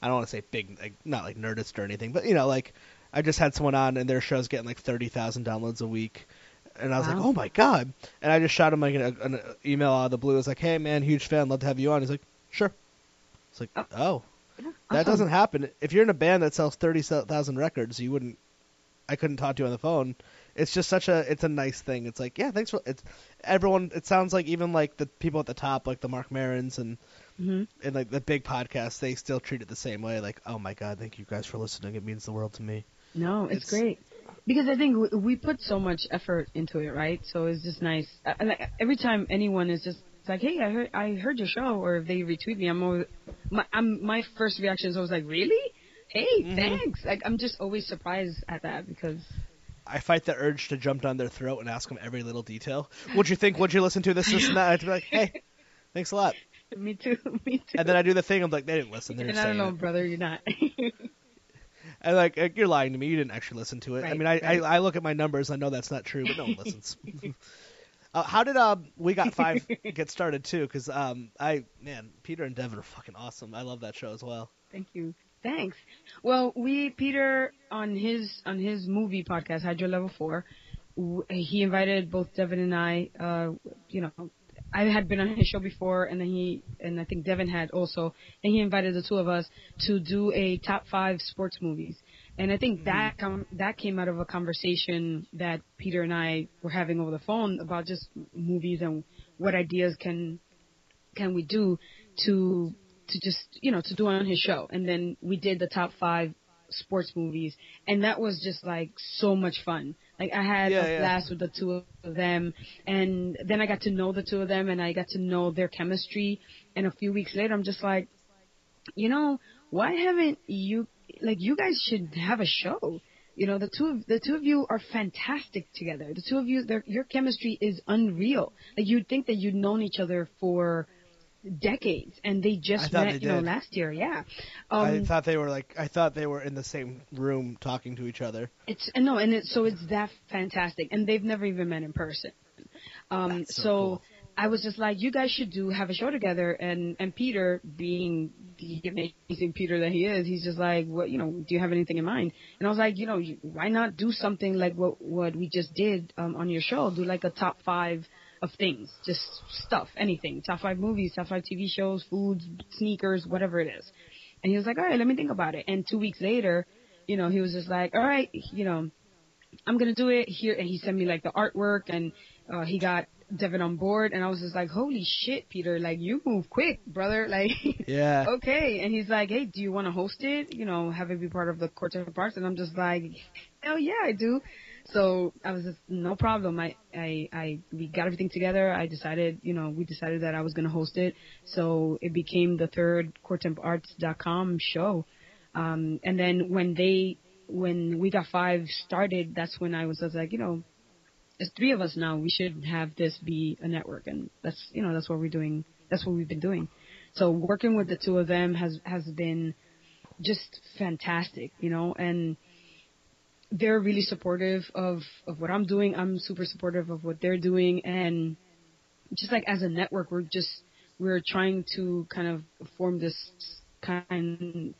I don't want to say big, like not like Nerdist or anything, but you know, like I just had someone on, and their show's getting like thirty thousand downloads a week. And I was like, oh my god! And I just shot him like an, an email out of the blue. I was like, hey man, huge fan, love to have you on. He's like, sure. It's like, Oh. oh, Yeah, that doesn't happen. If you're in a band that sells thirty thousand records, you wouldn't. I couldn't talk to you on the phone. It's just such a. It's a nice thing. It's like, yeah, thanks for. It's everyone. It sounds like even like the people at the top, like the Mark Marons and Mhm. and like the big podcasts, they still treat it the same way. Like, oh my god, thank you guys for listening. It means the world to me. No, it's, It's- great because I think we, put so much effort into it, right? So it's just nice. Like every time anyone is just it's like, hey, I heard I heard your show, or if they retweet me, I'm always my I'm, my first reaction is always like, really? Hey, Mhm. thanks. Like I'm just always surprised at that because I fight the urge to jump down their throat and ask them every little detail. What'd you think? What'd you listen to? This, this, and that. I'd be like, hey, thanks a lot. me too, me too. And then I do the thing. I'm like, they didn't listen. They're and I don't know, it. brother, you're not. And like, like, you're lying to me. You didn't actually listen to it. I mean, I, right. I I look at my numbers. I know that's not true, but no one listens. uh, how did um we got five get started too? Because um I man Peter and Devin are fucking awesome. I love that show as well. Thank you. Thanks. Well, we Peter on his on his movie podcast Hydro Level Four, w- he invited both Devin and I. Uh, you know, I had been on his show before, and then he and I think Devin had also, and he invited the two of us to do a top five sports movies. And I think that mm-hmm. com- that came out of a conversation that Peter and I were having over the phone about just movies and what ideas can can we do to to just you know to do on his show, and then we did the top five sports movies, and that was just like so much fun. Like I had Yeah, a yeah. blast with the two of them, and then I got to know the two of them, and I got to know their chemistry. And a few weeks later, I'm just like, you know, why haven't you like you guys should have a show? You know, the two of the two of you are fantastic together. The two of you, their, your chemistry is unreal. Like you'd think that you'd known each other for decades, and they just met, they you know, last year. Yeah, Um, I thought they were like I thought they were in the same room talking to each other. it's no, and it, so it's that fantastic, and they've never even met in person. Um, That's so so cool. I was just like, you guys should do have a show together, and and Peter, being the amazing Peter that he is, he's just like, what, you know, do you have anything in mind? And I was like, you know, you, why not do something like what what we just did um, on your show? Do like a top five of things, just stuff, anything, top five movies, top five TV shows, foods, sneakers, whatever it is. And he was like, all right, let me think about it. And two weeks later, you know, he was just like, all right, you know, I'm gonna do it here. And he sent me like the artwork, and uh, he got Devin on board. And I was just like, holy shit, Peter, like you move quick, brother. Like, Yeah. okay. And he's like, hey, do you want to host it? You know, have it be part of the Quartet Parks? And I'm just like, hell yeah, I do. So I was just no problem. I, I, I, we got everything together. I decided, you know, we decided that I was gonna host it. So it became the third QuartemParts.com show. Um, and then when they, when we got five started, that's when I was, I was like, you know, there's three of us now. We should have this be a network, and that's, you know, that's what we're doing. That's what we've been doing. So working with the two of them has has been just fantastic, you know, and they're really supportive of of what I'm doing. I'm super supportive of what they're doing, and just like as a network, we're just we're trying to kind of form this kind.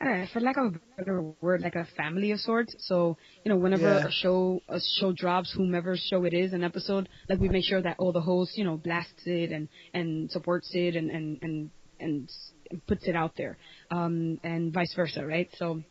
I don't know, for lack of a better word, like a family of sorts. So, you know, whenever Yeah. a show a show drops, whomever show it is, an episode, like we make sure that all the hosts, you know, blasts it and and supports it and and and and puts it out there, um, and vice versa, right? So,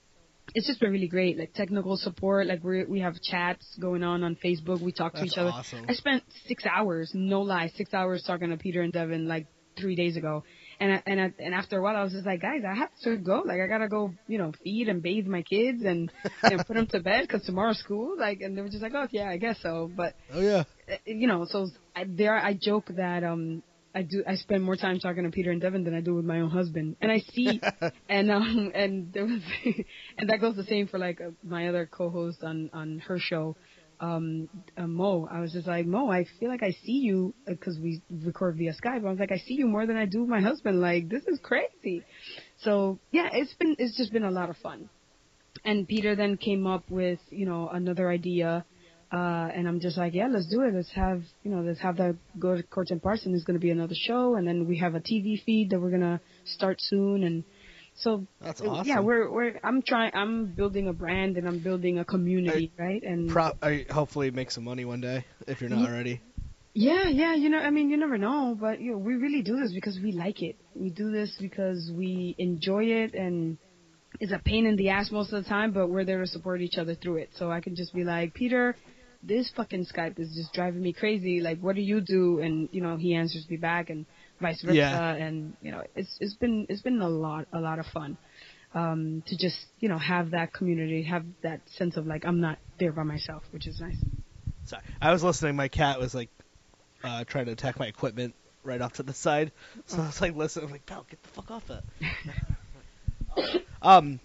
it's just been really great. Like technical support, like we we have chats going on on Facebook. We talk to each other. awesome. I spent six hours, no lie, six hours talking to Peter and Devin like three days ago. And I, and I, and after a while, I was just like, guys, I have to go. Like, I gotta go, you know, feed and bathe my kids and and put them to bed because tomorrow's school. Like, and they were just like, oh yeah, I guess so. But Oh yeah. uh, you know, so I, there I joke that um I do I spend more time talking to Peter and Devin than I do with my own husband, and I see and um and there was and that goes the same for like uh, my other co-host on on her show, um uh, Mo. I was just like Mo, I feel like I see you because we record via Skype. I was like I see you more than I do my husband. Like this is crazy. So yeah, it's been it's just been a lot of fun. And Peter then came up with you know another idea uh, and I'm just like, yeah, let's do it. Let's have, you know, let's have that go to Courts and Parson is going to be another show, and then we have a TV feed that we're gonna start soon, and so That's awesome. yeah, we're we're I'm trying, I'm building a brand and I'm building a community, right? And Pro- I hopefully make some money one day if you're not Ye- already. yeah, yeah, you know, I mean, you never know, but you know, we really do this because we like it. We do this because we enjoy it, and it's a pain in the ass most of the time, but we're there to support each other through it. So I can just be like, Peter, this fucking Skype is just driving me crazy. Like, what do you do? And you know, he answers me back, and vice versa. Yeah. And you know, it's it's been it's been a lot a lot of fun. Um, to just you know have that community, have that sense of like I'm not there by myself, which is nice. Sorry, I was listening. My cat was like uh, trying to attack my equipment right off to the side, so I was like listen, I'm like, pal, get the fuck off that. um.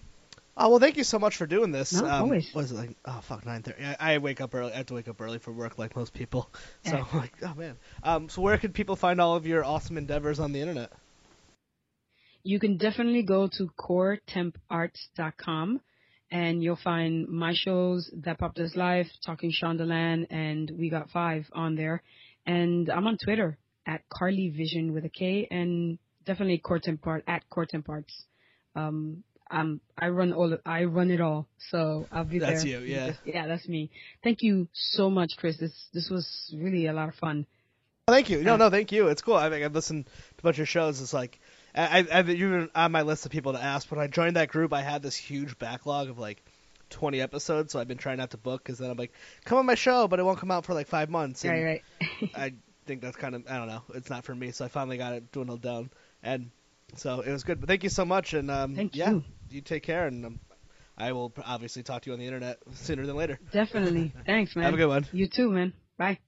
Oh well, thank you so much for doing this. No, um, always. What is it like? Oh fuck, nine thirty. I, I wake up early. I have to wake up early for work, like most people. So Yeah. I'm like, oh man. Um. So where can people find all of your awesome endeavors on the internet? you can definitely go to coretemparts.com and you'll find my shows, That Popped Us Life, Talking Shondaland, and We Got Five on there. And I'm on Twitter at Karly Vision with a K and definitely Core Coretempart at Core Coretemparts. Um, I'm, I run all, I run it all. So I'll be That's there. you, yeah. Yeah, that's me. Thank you so much, Chris. This, this was really a lot of fun. Oh, thank you. No, no, thank you. It's cool. I think I've listened to a bunch of shows. It's like, I, I've you're on my list of people to ask. When I joined that group, I had this huge backlog of like 20 episodes, so I've been trying not to book because then I'm like, come on my show, but it won't come out for like five months. And Right, right. I think that's kind of, I don't know, it's not for me. So I finally got it dwindled down. And So it was good. But thank you so much, and um, Thank yeah, you. You take care, and um, I will obviously talk to you on the internet sooner than later. Definitely. Thanks, man. Have a good one. You too, man. Bye.